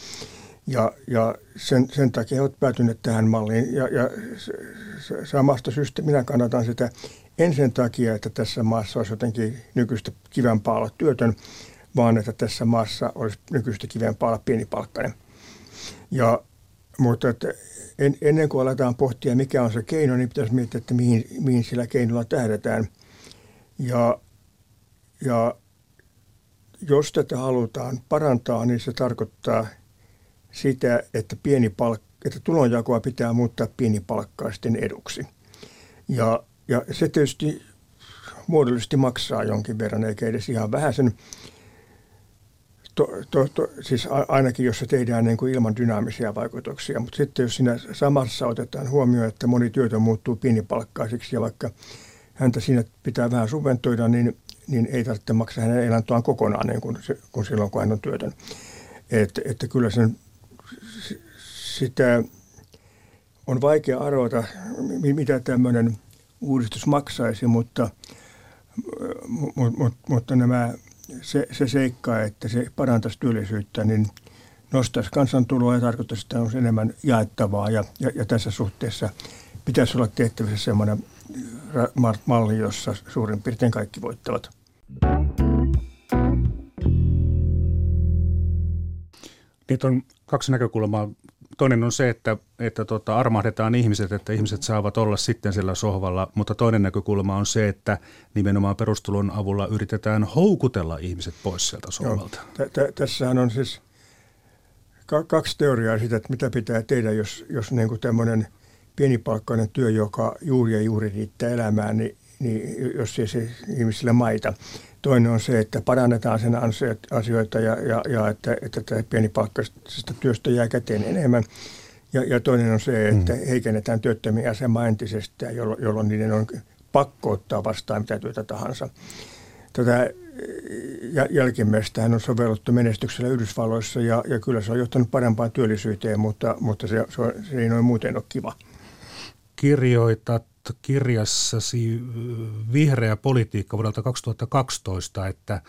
Ja, ja sen, sen takia he ovat päätyneet tähän malliin. Ja, ja samasta syystä minä kannatan sitä en sen takia, että tässä maassa olisi jotenkin nykyistä kivempaa olla työtön, vaan että tässä maassa olisi nykyistä kivempaa olla pienipalkkainen. Ja, mutta että en, ennen kuin aletaan pohtia, mikä on se keino, niin pitäisi miettiä, että mihin, mihin sillä keinolla tähdätään. Ja, ja jos tätä halutaan parantaa, niin se tarkoittaa – sitä, että, pieni palk, että tulonjakoa pitää muuttaa pienipalkkaisten eduksi. Ja, ja se tietysti muodollisesti maksaa jonkin verran, eikä edes ihan vähän sen, to, to, to, siis ainakin jos se tehdään niin kuin ilman dynaamisia vaikutuksia, mutta sitten jos siinä samassa otetaan huomioon, että moni työtön muuttuu pienipalkkaisiksi ja vaikka häntä siinä pitää vähän subventoida, niin, niin ei tarvitse maksaa hänen elantoaan kokonaan niin kuin, kuin silloin, kun hän on työtön. Et, että kyllä sen, sitä on vaikea arvata, mitä tämmöinen uudistus maksaisi, mutta, mutta, mutta nämä, se, se seikka, että se parantaisi työllisyyttä, niin nostaisi kansantuloa ja tarkoittaisi, että on enemmän jaettavaa. Ja, ja, ja tässä suhteessa pitäisi olla tehtävissä sellainen malli, jossa suurin piirtein kaikki voittavat. Niitä on kaksi näkökulmaa. Toinen on se, että, että tota, armahdetaan ihmiset, että ihmiset saavat olla sitten sillä sohvalla, mutta toinen näkökulma on se, että nimenomaan perustulon avulla yritetään houkutella ihmiset pois sieltä sohvalta. Tässähän on siis kaksi teoriaa siitä, että mitä pitää tehdä, jos, jos niin tämmöinen pienipalkkainen työ, joka juuri ja juuri riittää elämään, niin, niin jos ei se ihmisille maita. Toinen on se, että parannetaan sen asioita ja, ja, ja että, että pienipalkkaisesta työstä jää käteen enemmän. Ja, ja toinen on se, että mm. heikennetään työttömien asemaa entisestään, jolloin, jolloin niiden on pakko ottaa vastaan mitä työtä tahansa. Tätä jälkimmäistä on sovellettu menestyksellä Yhdysvalloissa ja, ja kyllä se on johtanut parempaan työllisyyteen, mutta, mutta se, se, se ei noin muuten ole kiva. Kirjoitat kirjassasi Vihreä politiikka vuodelta 2012, että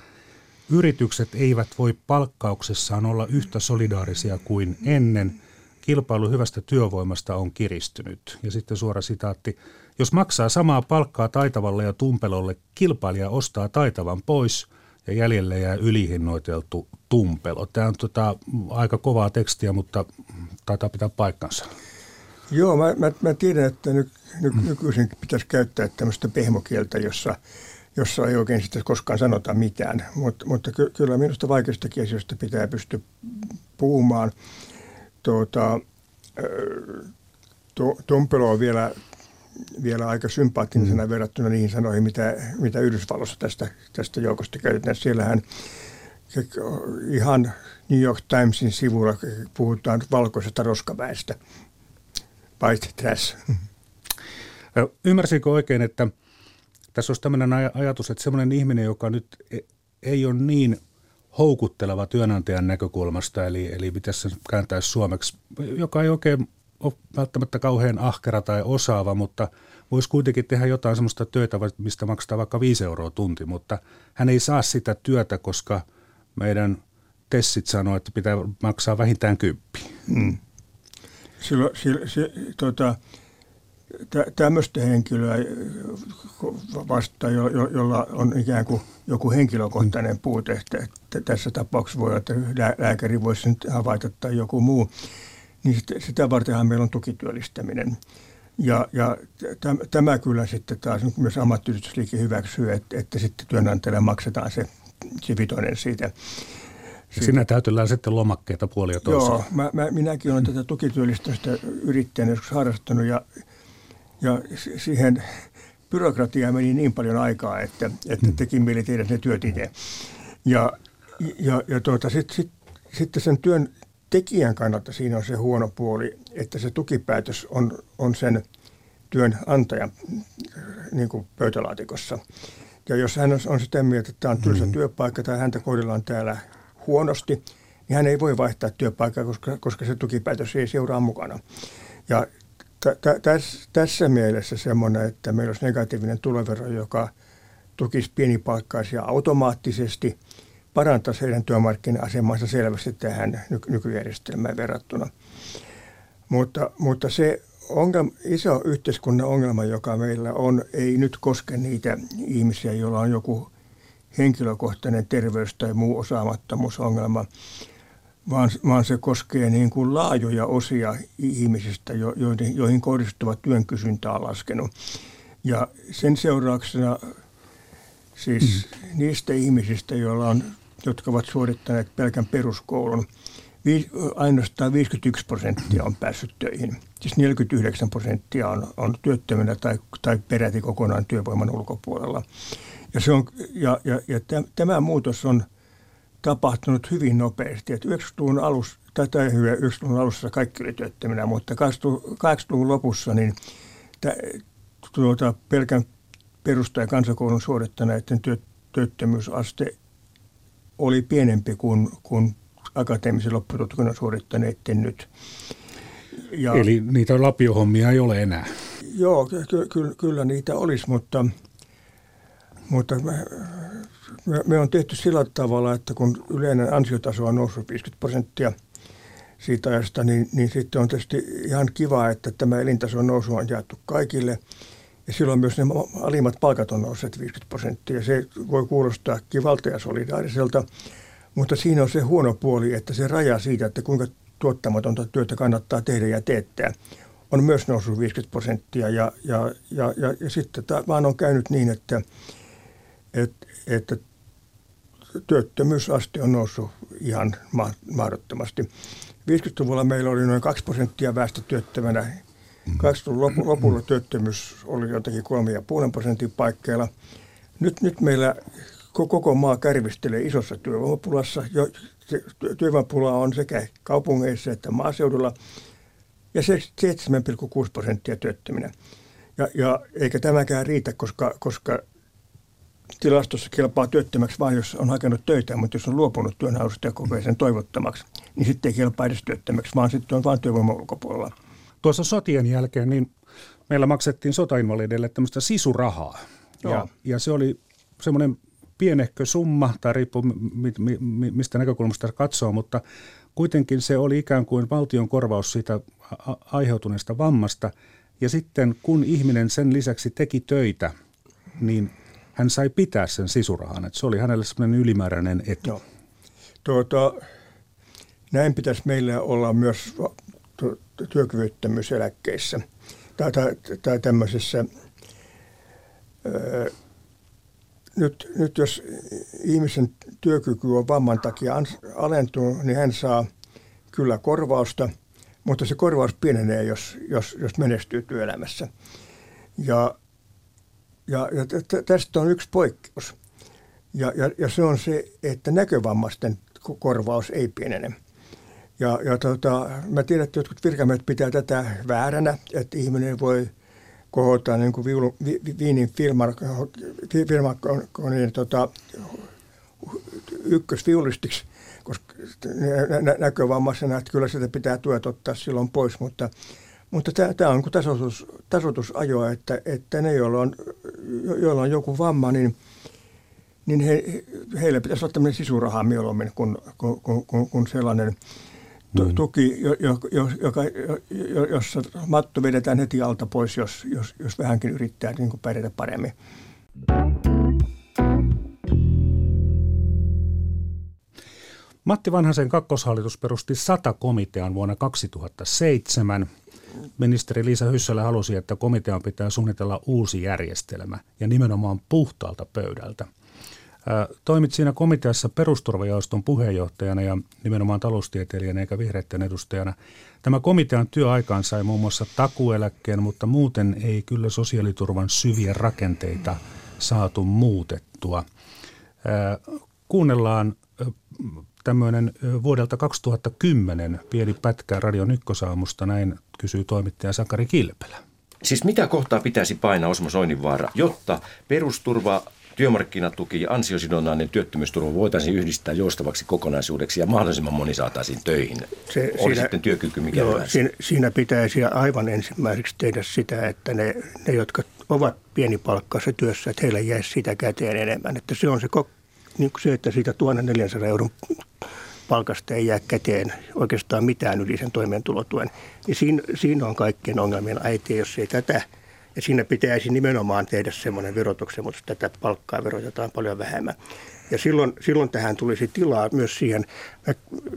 yritykset eivät voi palkkauksessaan olla yhtä solidaarisia kuin ennen. Kilpailu hyvästä työvoimasta on kiristynyt. Ja sitten suora sitaatti. Jos maksaa samaa palkkaa taitavalle ja tumpelolle, kilpailija ostaa taitavan pois ja jäljelle jää ylihinnoiteltu tumpelo. Tämä on tota, aika kovaa tekstiä, mutta taitaa pitää paikkansa. Joo, mä, mä, mä tiedän, että ny, ny, nykyisin pitäisi käyttää tämmöistä pehmokieltä, jossa, jossa ei oikein sitten koskaan sanota mitään. Mut, mutta ky, kyllä minusta vaikeistakin asioista pitää pystyä puhumaan. Tuota, to, Tumpelo on vielä, vielä aika sympaattisena mm. verrattuna niihin sanoihin, mitä, mitä Yhdysvalloissa tästä, tästä joukosta käytetään. Siellähän ihan New York Timesin sivulla puhutaan valkoisesta roskaväestä white trash. Ymmärsinkö oikein, että tässä olisi tämmöinen ajatus, että semmoinen ihminen, joka nyt e-, ei ole niin houkutteleva työnantajan näkökulmasta, eli, eli pitäisi se kääntäisi suomeksi, joka ei oikein ole välttämättä kauhean ahkera tai osaava, mutta voisi kuitenkin tehdä jotain sellaista työtä, mistä maksetaan vaikka 5 euroa tunti, mutta hän ei saa sitä työtä, koska meidän tessit sanoo, että pitää maksaa vähintään kymppi. Hmm silloin, silloin, se, tota, tä, tämmöistä henkilöä vastaan, jo, jo, jolla on ikään kuin joku henkilökohtainen puute, että, että tässä tapauksessa voi olla, että lääkäri voisi nyt havaita tai joku muu, niin sitä, sitä vartenhan meillä on tukityöllistäminen. Ja, ja täm, tämä kyllä sitten taas myös ammattiyhdistysliike hyväksyy, että, että sitten työnantajalle maksetaan se, se vitoinen siitä Sinä täytyllään sitten lomakkeita puoli ja Joo, mä, mä, minäkin olen tätä tukityöllistämistä yrittäjänä joskus harrastanut ja, ja siihen byrokratiaan meni niin paljon aikaa, että, että hmm. teki mieli tehdä ne työt itse. Ja, ja, ja tuota, sitten sit, sit sen työn tekijän kannalta siinä on se huono puoli, että se tukipäätös on, on sen työnantajan niin kuin pöytälaatikossa. Ja jos hän on sitä mieltä, että tämä on tylsä mm. työpaikka tai häntä kohdellaan täällä huonosti, niin hän ei voi vaihtaa työpaikkaa, koska, koska se tukipäätös ei seuraa mukana. Ja t- t- täs, tässä mielessä semmoinen, että meillä olisi negatiivinen tulovero, joka tukisi pienipalkkaisia automaattisesti, parantaisi heidän työmarkkina-asemansa selvästi tähän ny- nykyjärjestelmään verrattuna. Mutta, mutta se ongelma, iso yhteiskunnan ongelma, joka meillä on, ei nyt koske niitä ihmisiä, joilla on joku henkilökohtainen terveys tai muu osaamattomuusongelma, vaan, vaan se koskee niin kuin laajoja osia ihmisistä, jo, joihin, joihin kohdistuva työn kysyntä on laskenut. Ja sen seurauksena siis mm. niistä ihmisistä, joilla on, jotka ovat suorittaneet pelkän peruskoulun, ainoastaan 51 prosenttia on päässyt töihin. Siis 49 prosenttia on, on työttömänä tai, tai peräti kokonaan työvoiman ulkopuolella. Ja, se on, ja, ja, ja tämä muutos on tapahtunut hyvin nopeasti. Että 90-luvun alussa, tai hyvä, 90-luvun alussa kaikki oli työttömänä, mutta 80-luvun lopussa niin tuota, pelkän perusta- ja kansakoulun suorittaneiden työttömyysaste oli pienempi kuin, kuin akateemisen loppututkinnon suorittaneiden nyt. Ja, Eli niitä lapiohommia ei ole enää? Joo, ky- ky- kyllä niitä olisi, mutta, mutta me, me, me on tehty sillä tavalla, että kun yleinen ansiotaso on noussut 50 prosenttia siitä ajasta, niin, niin sitten on tietysti ihan kiva, että tämä elintason nousu on jaettu kaikille. Ja silloin myös ne alimmat palkat on nousseet 50 prosenttia. Se voi kuulostaa kivalta ja solidaariselta, mutta siinä on se huono puoli, että se raja siitä, että kuinka tuottamatonta työtä kannattaa tehdä ja teettää, on myös noussut 50 prosenttia. Ja, ja, ja, ja, ja sitten vaan on käynyt niin, että, että, että työttömyysaste on noussut ihan mahdottomasti. 50-luvulla meillä oli noin 2 prosenttia väestötyöttömänä. 20-luvun lopulla työttömyys oli jotenkin 3,5 prosentin paikkeilla. Nyt, nyt meillä koko maa kärvistelee isossa työvoimapulassa. Jo, työvoimapula on sekä kaupungeissa että maaseudulla ja se 7,6 prosenttia työttöminä. Ja, ja eikä tämäkään riitä, koska, koska tilastossa kelpaa työttömäksi vain, jos on hakenut töitä, mutta jos on luopunut työnhausta ja kokee sen toivottomaksi, niin sitten ei kelpaa edes työttömäksi, vaan sitten on vain työvoiman ulkopuolella. Tuossa sotien jälkeen niin meillä maksettiin sotainvalideille tämmöistä sisurahaa. Ja, ja se oli semmoinen pienehkö summa, tai riippuu mistä näkökulmasta katsoo, mutta kuitenkin se oli ikään kuin valtion korvaus siitä aiheutuneesta vammasta. Ja sitten kun ihminen sen lisäksi teki töitä, niin hän sai pitää sen sisurahan. Että se oli hänelle semmoinen ylimääräinen etu. Joo. Tuota, näin pitäisi meillä olla myös työkyvyttömyyseläkkeissä tai, tai, tai tämmöisessä nyt, nyt jos ihmisen työkyky on vamman takia alentunut, niin hän saa kyllä korvausta, mutta se korvaus pienenee, jos, jos, jos menestyy työelämässä. Ja, ja, ja tästä on yksi poikkeus. Ja, ja, ja se on se, että näkövammaisten korvaus ei pienene. Ja, ja tota, mä tiedän, että jotkut virkamiehet pitää tätä vääränä, että ihminen voi – kohota niin kuin viulu, vi, Viinin filmakoneen tota, ykkösviulistiksi, koska nä, näkövammaisena, että kyllä sitä pitää tuet ottaa silloin pois, mutta mutta tämä on tasoitus, tasoitusajo, että, että ne, joilla on, joilla on joku vamma, niin, niin he, heille pitäisi olla tämmöinen sisuraha mieluummin kuin, kuin, kuin, kuin sellainen mm. tuki, jo, jo, jo, joka, jo, jossa matto vedetään heti alta pois, jos, jos, jos vähänkin yrittää niin kuin pärjätä paremmin. Matti Vanhasen kakkoshallitus perusti SATA-komitean vuonna 2007. Ministeri Liisa Hyssälä halusi, että komitean pitää suunnitella uusi järjestelmä ja nimenomaan puhtaalta pöydältä – Toimit siinä komiteassa perusturvajaoston puheenjohtajana ja nimenomaan taloustieteilijänä eikä vihreiden edustajana. Tämä komitean työaikaan sai muun muassa takueläkkeen, mutta muuten ei kyllä sosiaaliturvan syviä rakenteita saatu muutettua. Kuunnellaan tämmöinen vuodelta 2010 pieni pätkä Radio Ykkösaamusta, näin kysyy toimittaja Sakari Kilpelä. Siis mitä kohtaa pitäisi painaa Osmo Soininvaara, jotta perusturva työmarkkinatuki ja ansiosidonnainen työttömyysturva voitaisiin yhdistää joustavaksi kokonaisuudeksi ja mahdollisimman moni saataisiin töihin. Se, Oli siinä, sitten työkyky mikä joo, siinä, siinä pitäisi aivan ensimmäiseksi tehdä sitä, että ne, ne jotka ovat pienipalkkaisessa työssä, että heillä jäisi sitä käteen enemmän. Että se on se, niin kuin se että siitä 1400 euron palkasta ei jää käteen oikeastaan mitään yli sen toimeentulotuen. Niin siinä, siinä on kaikkien ongelmien äiti, jos ei tätä – ja siinä pitäisi nimenomaan tehdä semmoinen verotuksen, mutta tätä palkkaa verotetaan paljon vähemmän. Ja silloin, silloin tähän tulisi tilaa myös siihen.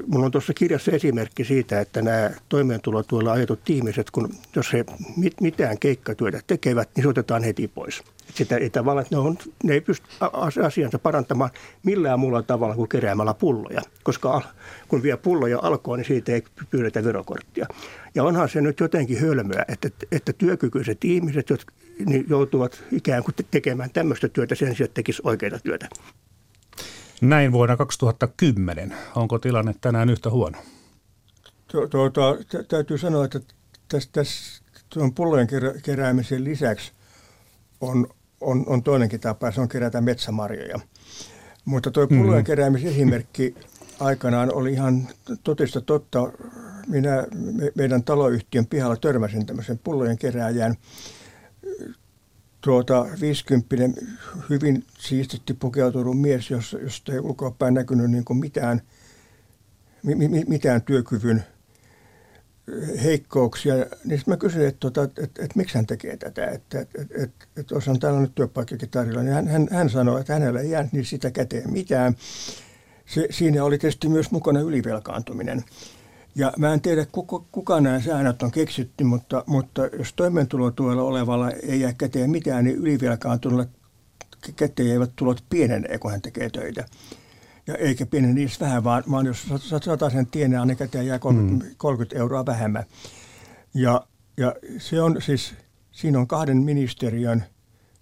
Minulla on tuossa kirjassa esimerkki siitä, että nämä toimeentulotuella ajetut ihmiset, kun jos he mit, mitään keikkatyötä tekevät, niin se otetaan heti pois. Sitä ei tavallaan, että ne, on, ne ei pysty asiansa parantamaan millään muulla tavalla kuin keräämällä pulloja. Koska kun vie pulloja alkoon, niin siitä ei pyydetä verokorttia. Ja onhan se nyt jotenkin hölmöä, että, että työkykyiset ihmiset jotka, niin joutuvat ikään kuin tekemään tämmöistä työtä sen sijaan, että tekisi oikeita työtä. Näin vuonna 2010. Onko tilanne tänään yhtä huono? Tuota, täytyy sanoa, että tässä, tässä tuon pullojen keräämisen lisäksi on, on, on toinenkin tapa, se on kerätä metsämarjoja. Mutta tuo pullojen mm. keräämisesimerkki aikanaan oli ihan totista totta. Minä me, meidän taloyhtiön pihalla törmäsin tämmöisen pullojen kerääjään. Tuota 50 hyvin siististi pukeutunut mies, josta ei ulkoapäin näkynyt niin kuin mitään, mi, mitään työkyvyn – heikkouksia, niin mä kysyin, että, tota, että, että, että miksi hän tekee tätä, että, että, että, että, että on täällä nyt työpaikkakin tarjolla, niin hän, hän, hän sanoi, että hänellä ei jäänyt niin sitä käteen mitään. Se, siinä oli tietysti myös mukana ylivelkaantuminen. Ja mä en tiedä, kuka, kuka nämä säännöt on keksitty, mutta, mutta jos toimeentulotuella olevalla ei jää käteen mitään, niin ylivelkaantuneella käteen eivät tulot pienenee, kun hän tekee töitä ja eikä pieni niissä vähän, vaan, vaan jos sata sen tienaa, niin käteen jää 30, mm. 30 euroa vähemmän. Ja, ja se on siis, siinä on kahden ministeriön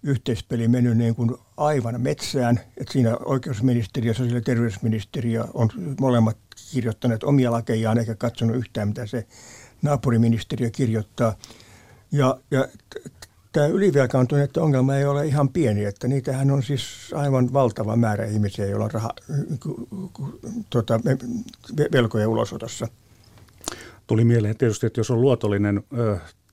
yhteispeli mennyt niin kuin aivan metsään, että siinä oikeusministeriö ja sosiaali- ja terveysministeriö on molemmat kirjoittaneet omia lakejaan eikä katsonut yhtään, mitä se naapuriministeriö kirjoittaa. Ja, ja tämä ylivelkaantuneiden ongelma ei ole ihan pieni, että niitähän on siis aivan valtava määrä ihmisiä, joilla on raha, tuota, velkoja ulosotossa. Tuli mieleen tietysti, että jos on luotollinen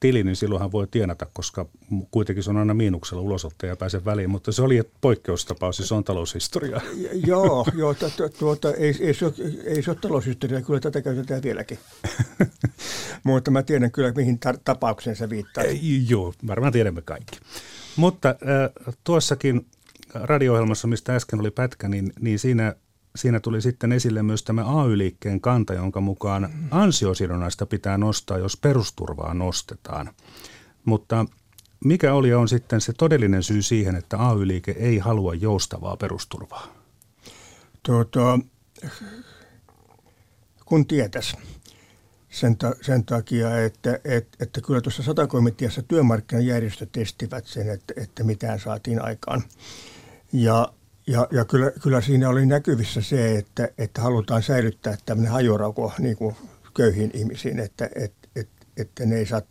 tili, niin silloinhan voi tienata, koska kuitenkin se on aina miinuksella ulosottaja ja pääse väliin, mutta se oli poikkeustapaus, siis se on taloushistoria. joo, joo tuota, ei, ei, se ole, ei se ole taloushistoria, kyllä tätä käytetään vieläkin. mutta mä tiedän kyllä, mihin ta- tapaukseen se viittaa. Joo, varmaan tiedämme kaikki. Mutta äh, tuossakin radio-ohjelmassa, mistä äsken oli pätkä, niin, niin siinä siinä tuli sitten esille myös tämä AY-liikkeen kanta, jonka mukaan ansiosidonnaista pitää nostaa, jos perusturvaa nostetaan. Mutta mikä oli on sitten se todellinen syy siihen, että AY-liike ei halua joustavaa perusturvaa? Tuota, kun tietäisi sen, ta, sen takia, että, että, että kyllä tuossa satakomiteassa työmarkkinajärjestöt testivät sen, että, että mitään saatiin aikaan. Ja ja, ja kyllä, kyllä siinä oli näkyvissä se, että, että halutaan säilyttää tämmöinen hajorauko niin kuin köyhiin ihmisiin, että, että, että, että ne ei saa,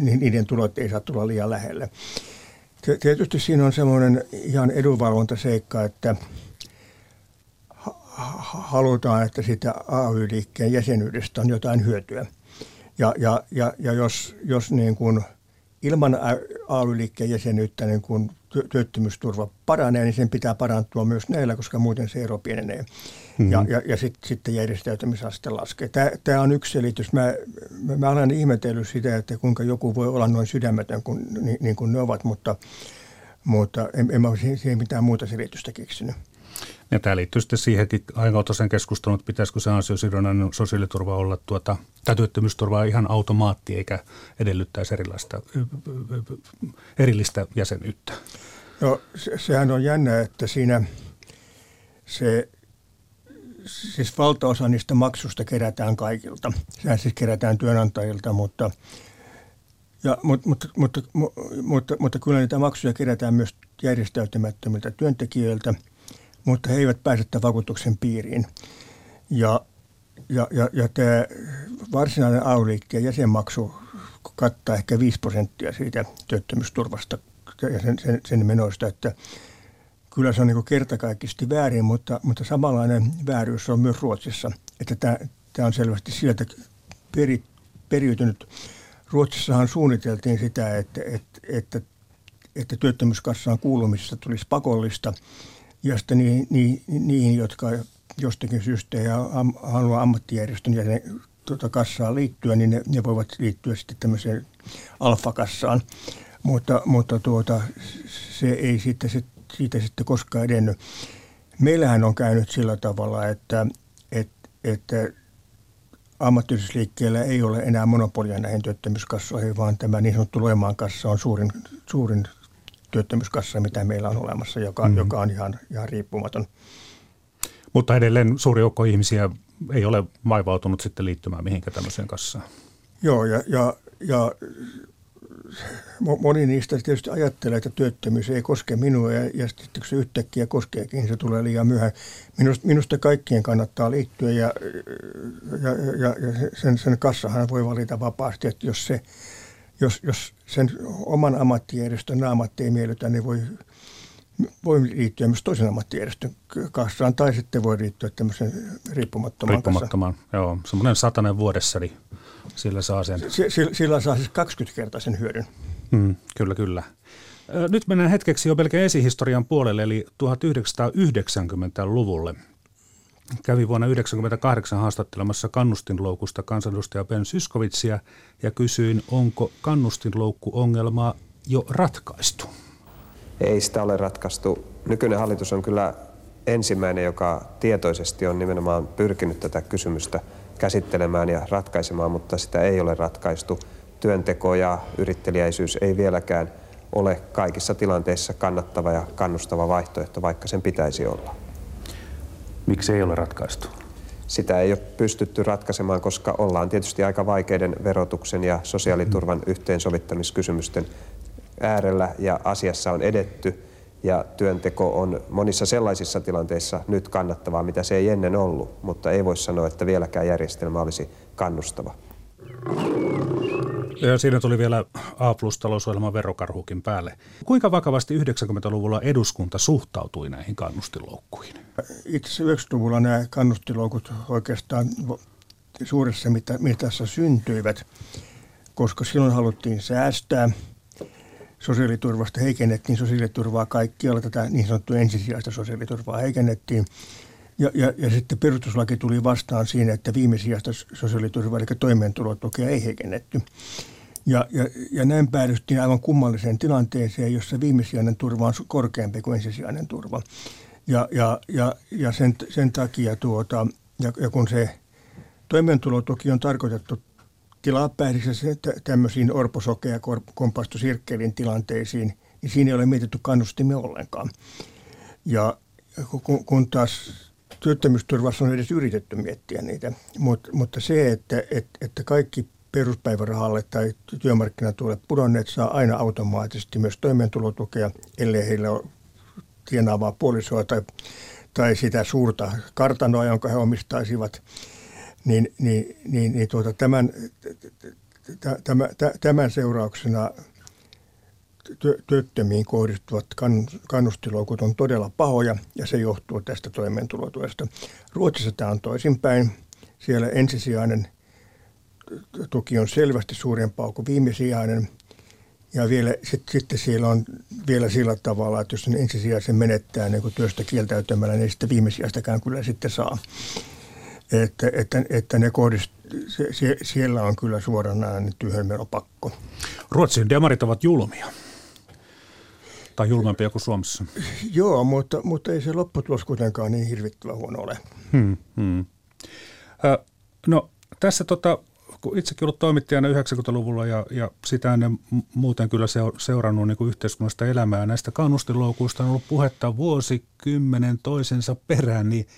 niiden tulot ei saa tulla liian lähelle. Tietysti siinä on semmoinen ihan edunvalvontaseikka, että halutaan, että sitä AY-liikkeen jäsenyydestä on jotain hyötyä. Ja, ja, ja, ja jos, jos niin kuin ilman AY-liikkeen jäsenyyttä niin kun työttömyysturva paranee, niin sen pitää parantua myös näillä, koska muuten se ero pienenee. Mm-hmm. Ja, ja, ja sit, sitten järjestäytymisaste laskee. Tämä, tämä on yksi selitys. Mä, mä, mä olen ihmetellyt sitä, että kuinka joku voi olla noin sydämetön kuin, niin, niin kuin ne ovat, mutta, mutta en, en mä siihen, siihen mitään muuta selitystä keksinyt. Ja tämä liittyy sitten siihenkin sen keskustelun, että pitäisikö se ansiosidonnainen sosiaaliturva olla tuota, tai työttömyysturva ihan automaatti eikä edellyttäisi erilaista, erillistä jäsenyyttä. No se, sehän on jännä, että siinä se, siis valtaosa niistä maksusta kerätään kaikilta. Sehän siis kerätään työnantajilta, mutta, ja, mutta, mutta, mutta, mutta, mutta kyllä niitä maksuja kerätään myös järjestäytymättömiltä työntekijöiltä – mutta he eivät pääse tämän vakuutuksen piiriin. Ja, ja, ja, ja tämä varsinainen AY-liikkeen jäsenmaksu kattaa ehkä 5 prosenttia siitä työttömyysturvasta ja sen, sen, sen menoista, että kyllä se on niin kertakaikkisesti väärin, mutta, mutta samanlainen vääryys on myös Ruotsissa, että tämä, tämä on selvästi sieltä peri, periytynyt. Ruotsissahan suunniteltiin sitä, että, että, että, että työttömyyskassaan kuulumisesta tulisi pakollista – ja sitten niihin, niihin, niihin jotka jostakin syystä ja am, haluaa ammattijärjestön ja tuota kassaan liittyä, niin ne, ne voivat liittyä sitten tämmöiseen alfakassaan. Mutta, mutta tuota, se ei se, siitä sitten koskaan edennyt. Meillähän on käynyt sillä tavalla, että, että, että ammattiyhdistysliikkeellä ei ole enää monopolia näihin työttömyyskassoihin, vaan tämä niin sanottu Loimaan kassa on suurin, suurin työttömyyskassa, mitä meillä on olemassa, joka, mm. joka on ihan, ihan riippumaton. Mutta edelleen suuri joukko ihmisiä ei ole vaivautunut sitten liittymään mihinkään tämmöiseen kassaan. Joo, ja, ja, ja moni niistä tietysti ajattelee, että työttömyys ei koske minua ja, ja sitten kun se yhtäkkiä koskeekin, se tulee liian myöhään. Minusta, minusta kaikkien kannattaa liittyä ja, ja, ja, ja sen, sen kassahan voi valita vapaasti, että jos, se, jos, jos sen oman ammattijärjestön ammatti ei miellytä, niin voi, voi liittyä myös toisen ammattijärjestön kassaan tai sitten voi liittyä tämmöisen riippumattoman, riippumattoman kassaan. Joo, semmoinen satanen vuodessa, niin sillä saa sen. Sillä, sillä saa siis 20-kertaisen hyödyn. Hmm, kyllä, kyllä. Nyt mennään hetkeksi jo pelkän esihistorian puolelle, eli 1990-luvulle. Kävin vuonna 1998 haastattelemassa kannustinloukusta kansanedustaja Ben Syskovitsia ja kysyin, onko kannustinloukkuongelmaa jo ratkaistu? Ei sitä ole ratkaistu. Nykyinen hallitus on kyllä ensimmäinen, joka tietoisesti on nimenomaan pyrkinyt tätä kysymystä – käsittelemään ja ratkaisemaan, mutta sitä ei ole ratkaistu. Työnteko ja yrittelijäisyys ei vieläkään ole kaikissa tilanteissa kannattava ja kannustava vaihtoehto, vaikka sen pitäisi olla. Miksi ei ole ratkaistu? Sitä ei ole pystytty ratkaisemaan, koska ollaan tietysti aika vaikeiden verotuksen ja sosiaaliturvan yhteensovittamiskysymysten äärellä ja asiassa on edetty – ja työnteko on monissa sellaisissa tilanteissa nyt kannattavaa, mitä se ei ennen ollut, mutta ei voi sanoa, että vieläkään järjestelmä olisi kannustava. Ja siinä tuli vielä A plus talousohjelman verokarhukin päälle. Kuinka vakavasti 90-luvulla eduskunta suhtautui näihin kannustiloukkuihin? Itse 90-luvulla nämä kannustiloukut oikeastaan suuressa mitassa syntyivät, koska silloin haluttiin säästää – sosiaaliturvasta heikennettiin sosiaaliturvaa kaikkialla, tätä niin sanottua ensisijaista sosiaaliturvaa heikennettiin. Ja, ja, ja sitten perustuslaki tuli vastaan siinä, että viimesijaista sosiaaliturvaa, eli toimeentulotukea ei heikennetty. Ja, ja, ja näin päädyttiin aivan kummalliseen tilanteeseen, jossa viimesijainen turva on korkeampi kuin ensisijainen turva. Ja, ja, ja, ja sen, sen takia tuota, ja, ja kun se toimeentulotuki on tarkoitettu tilapäisissä tämmöisiin orposokeja kompastusirkkelin tilanteisiin, niin siinä ei ole mietitty kannustimia ollenkaan. Ja kun, kun taas työttömyysturvassa on edes yritetty miettiä niitä, Mut, mutta se, että, että, että kaikki peruspäivärahalle tai työmarkkinatuelle pudonneet saa aina automaattisesti myös toimeentulotukea, ellei heillä ole tienaavaa puolisoa tai, tai sitä suurta kartanoa, jonka he omistaisivat – niin, niin, niin, niin tuota, tämän, tämän, tämän seurauksena työttömiin kohdistuvat kannustiloukut on todella pahoja ja se johtuu tästä toimeentulotuesta. Ruotsissa tämä on toisinpäin. Siellä ensisijainen tuki on selvästi suurempaa kuin viimesijainen. Ja vielä, sit, sitten siellä on vielä sillä tavalla, että jos sen ensisijaisen menettää niin kuin työstä kieltäytymällä, niin sitten viimesijaistakaan kyllä sitten saa että, että, että ne kohdist, se, siellä on kyllä suoranainen tyhjönmenopakko. Ruotsin demarit ovat julmia. Tai julmempia kuin Suomessa. Joo, mutta, mutta ei se lopputulos kuitenkaan niin hirvittävän huono ole. Hmm, hmm. Ö, no tässä tota, kun itsekin ollut toimittajana 90-luvulla ja, ja sitä ennen muuten kyllä se on seurannut niin kuin yhteiskunnallista elämää. Näistä kannustiloukuista on ollut puhetta vuosikymmenen toisensa perään, niin –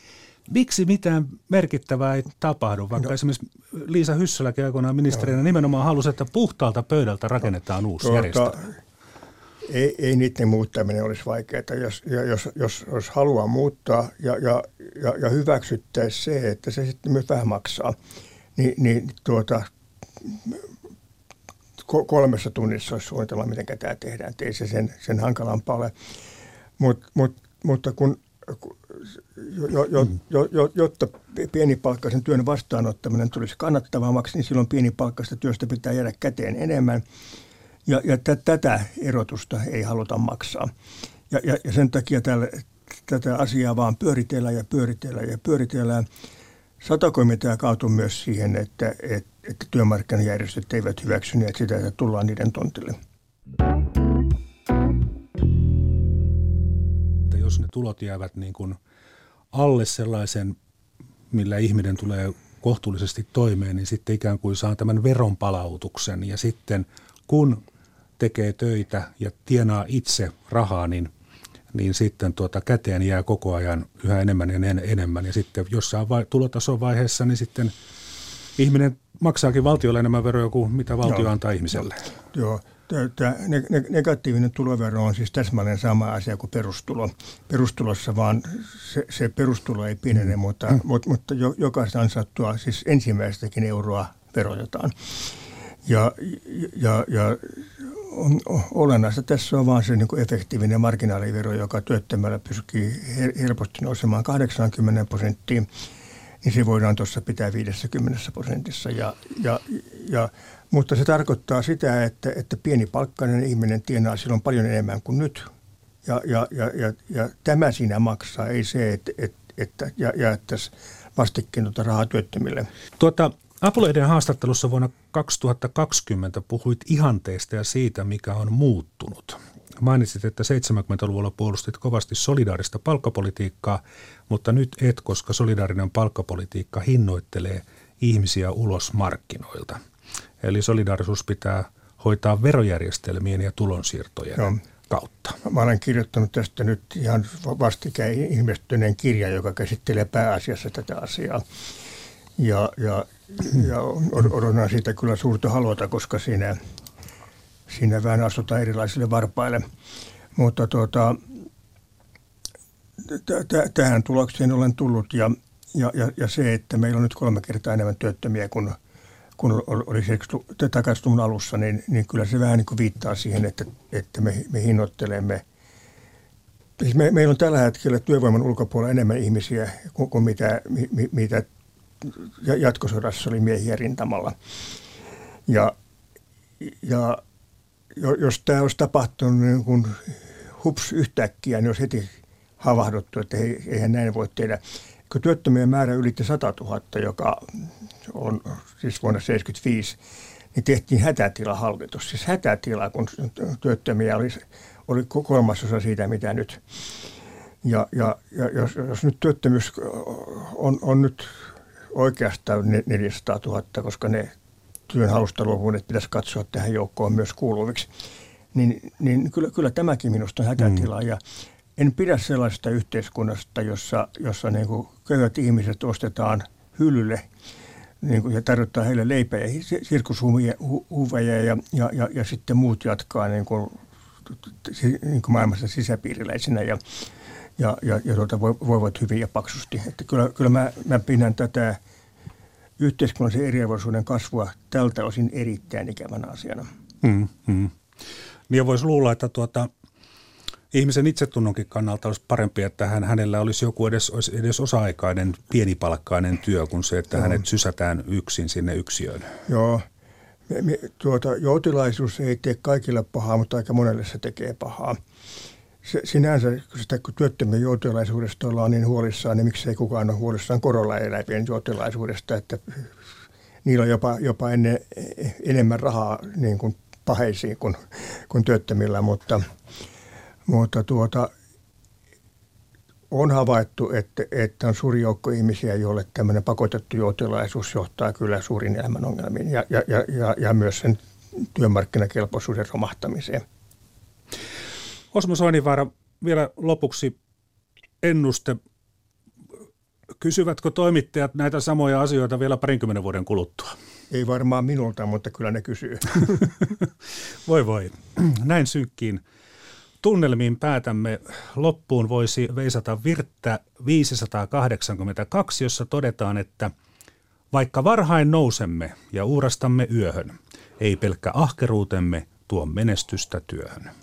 Miksi mitään merkittävää ei tapahdu, vaikka no. esimerkiksi Liisa Hyssäläkin aikoinaan ministerinä no. nimenomaan halusi, että puhtaalta pöydältä rakennetaan no. uusi tuota, järjestelmä? Ei, ei niiden muuttaminen olisi vaikeaa. Jos, jos, jos, jos haluaa muuttaa ja, ja, ja, ja hyväksyttäisiin se, että se sitten myös vähän maksaa, niin, niin tuota, kolmessa tunnissa olisi suunnitella, miten tämä tehdään. Ei se sen, sen hankalampaa ole. Mut, mut, mutta kun jo, jo, jo, jo, jotta pienipalkkaisen työn vastaanottaminen tulisi kannattavammaksi, niin silloin pienipalkkaista työstä pitää jäädä käteen enemmän. Ja, ja t- tätä erotusta ei haluta maksaa. Ja, ja, ja sen takia tälle, tätä asiaa vaan pyöritellään ja pyöritellään ja pyöritellään. Satakomitea kaatui myös siihen, että, että, että työmarkkinajärjestöt eivät hyväksyneet sitä, että tullaan niiden tontille. Jos ne tulot jäävät niin kuin – alle sellaisen, millä ihminen tulee kohtuullisesti toimeen, niin sitten ikään kuin saa tämän veronpalautuksen. Ja sitten kun tekee töitä ja tienaa itse rahaa, niin, niin sitten tuota käteen jää koko ajan yhä enemmän ja enemmän. Ja sitten jossain vai, tulotason vaiheessa, niin sitten ihminen maksaakin valtiolle enemmän veroja kuin mitä valtio Joo. antaa ihmiselle. Joo, Tämä negatiivinen tulovero on siis täsmälleen sama asia kuin perustulo. Perustulossa vaan se, se perustulo ei pienene, mm. mutta, mm. mutta, mutta jokaista ansattua, siis ensimmäistäkin euroa verotetaan. Ja, ja, ja on, olennaista tässä on vaan se niin efektiivinen marginaalivero, joka työttömällä pyrkii helposti nousemaan 80 prosenttiin, niin se voidaan tuossa pitää 50 prosentissa. Ja, ja, ja mutta se tarkoittaa sitä, että, että pienipalkkainen ihminen tienaa silloin paljon enemmän kuin nyt. Ja, ja, ja, ja, ja tämä siinä maksaa, ei se, että, että, että ja, jaettaisiin vastikkeen tuota rahaa työttömille. Tuota, Apulehden haastattelussa vuonna 2020 puhuit ihanteista ja siitä, mikä on muuttunut. Mainitsit, että 70-luvulla puolustit kovasti solidaarista palkkapolitiikkaa, mutta nyt et, koska solidaarinen palkkapolitiikka hinnoittelee ihmisiä ulos markkinoilta – Eli solidaarisuus pitää hoitaa verojärjestelmien ja tulonsiirtojen Joo. kautta. Mä olen kirjoittanut tästä nyt ihan vastikään ilmestyneen kirja, joka käsittelee pääasiassa tätä asiaa. Ja, ja, ja odotan siitä kyllä suurta haluta, koska siinä, siinä vähän astutaan erilaisille varpaille. Mutta tuota, tähän tulokseen olen tullut ja, ja, ja, ja se, että meillä on nyt kolme kertaa enemmän työttömiä kuin – kun oli takaisin alussa, niin, niin kyllä se vähän niin kuin viittaa siihen, että, että me, me hinnoittelemme. Siis me, meillä on tällä hetkellä työvoiman ulkopuolella enemmän ihmisiä kuin, kuin mitä, mi, mitä jatkosodassa oli miehiä rintamalla. Ja, ja jos tämä olisi tapahtunut niin kuin hups yhtäkkiä, niin olisi heti havahduttu, että eihän näin voi tehdä. Kun työttömien määrä ylitti 100 000, joka on siis vuonna 1975, niin tehtiin hätätilahallitus. Siis hätätila, kun työttömiä oli, oli kolmasosa siitä, mitä nyt. Ja, ja, ja jos, jos nyt työttömyys on, on nyt oikeastaan 400 000, koska ne työn halusta luovuudet pitäisi katsoa tähän joukkoon myös kuuluviksi, niin, niin kyllä, kyllä tämäkin minusta on hätätila. Mm. Ja en pidä sellaisesta yhteiskunnasta, jossa, jossa niin kuin köyhät ihmiset ostetaan hyllylle niin kuin, ja tarjottaa heille leipää ja sirkushuveja ja, ja, ja, ja sitten muut jatkaa niin kuin, niin kuin maailmassa sisäpiiriläisinä ja, ja, ja, ja tuota, voivat hyvin ja paksusti. Että kyllä, kyllä mä, mä pidän tätä yhteiskunnallisen eriarvoisuuden kasvua tältä osin erittäin ikävänä asiana. Mm, mm. Niin voisi luulla, että tuota, ihmisen itsetunnonkin kannalta olisi parempi, että hän, hänellä olisi joku edes, edes osa-aikainen pienipalkkainen työ kuin se, että Joo. hänet sysätään yksin sinne yksiöön. Joo. Me, me, tuota, joutilaisuus ei tee kaikille pahaa, mutta aika monelle se tekee pahaa. Se, sinänsä, kun sitä kun työttömien joutilaisuudesta ollaan niin huolissaan, niin miksei kukaan ole huolissaan korolla elävien joutilaisuudesta, että niillä on jopa, jopa enne, enemmän rahaa niin kuin paheisiin kuin, kuin työttömillä, mutta – mutta tuota, on havaittu, että, että on suuri joukko ihmisiä, joille tämmöinen pakotettu joutilaisuus johtaa kyllä suurin elämän ongelmiin ja, ja, ja, ja, ja myös sen työmarkkinakelpoisuuden romahtamiseen. Osmo Soinivaara, vielä lopuksi ennuste. Kysyvätkö toimittajat näitä samoja asioita vielä parinkymmenen vuoden kuluttua? Ei varmaan minulta, mutta kyllä ne kysyy. voi voi. Näin synkkiin tunnelmiin päätämme. Loppuun voisi veisata virttä 582, jossa todetaan, että vaikka varhain nousemme ja uurastamme yöhön, ei pelkkä ahkeruutemme tuo menestystä työhön.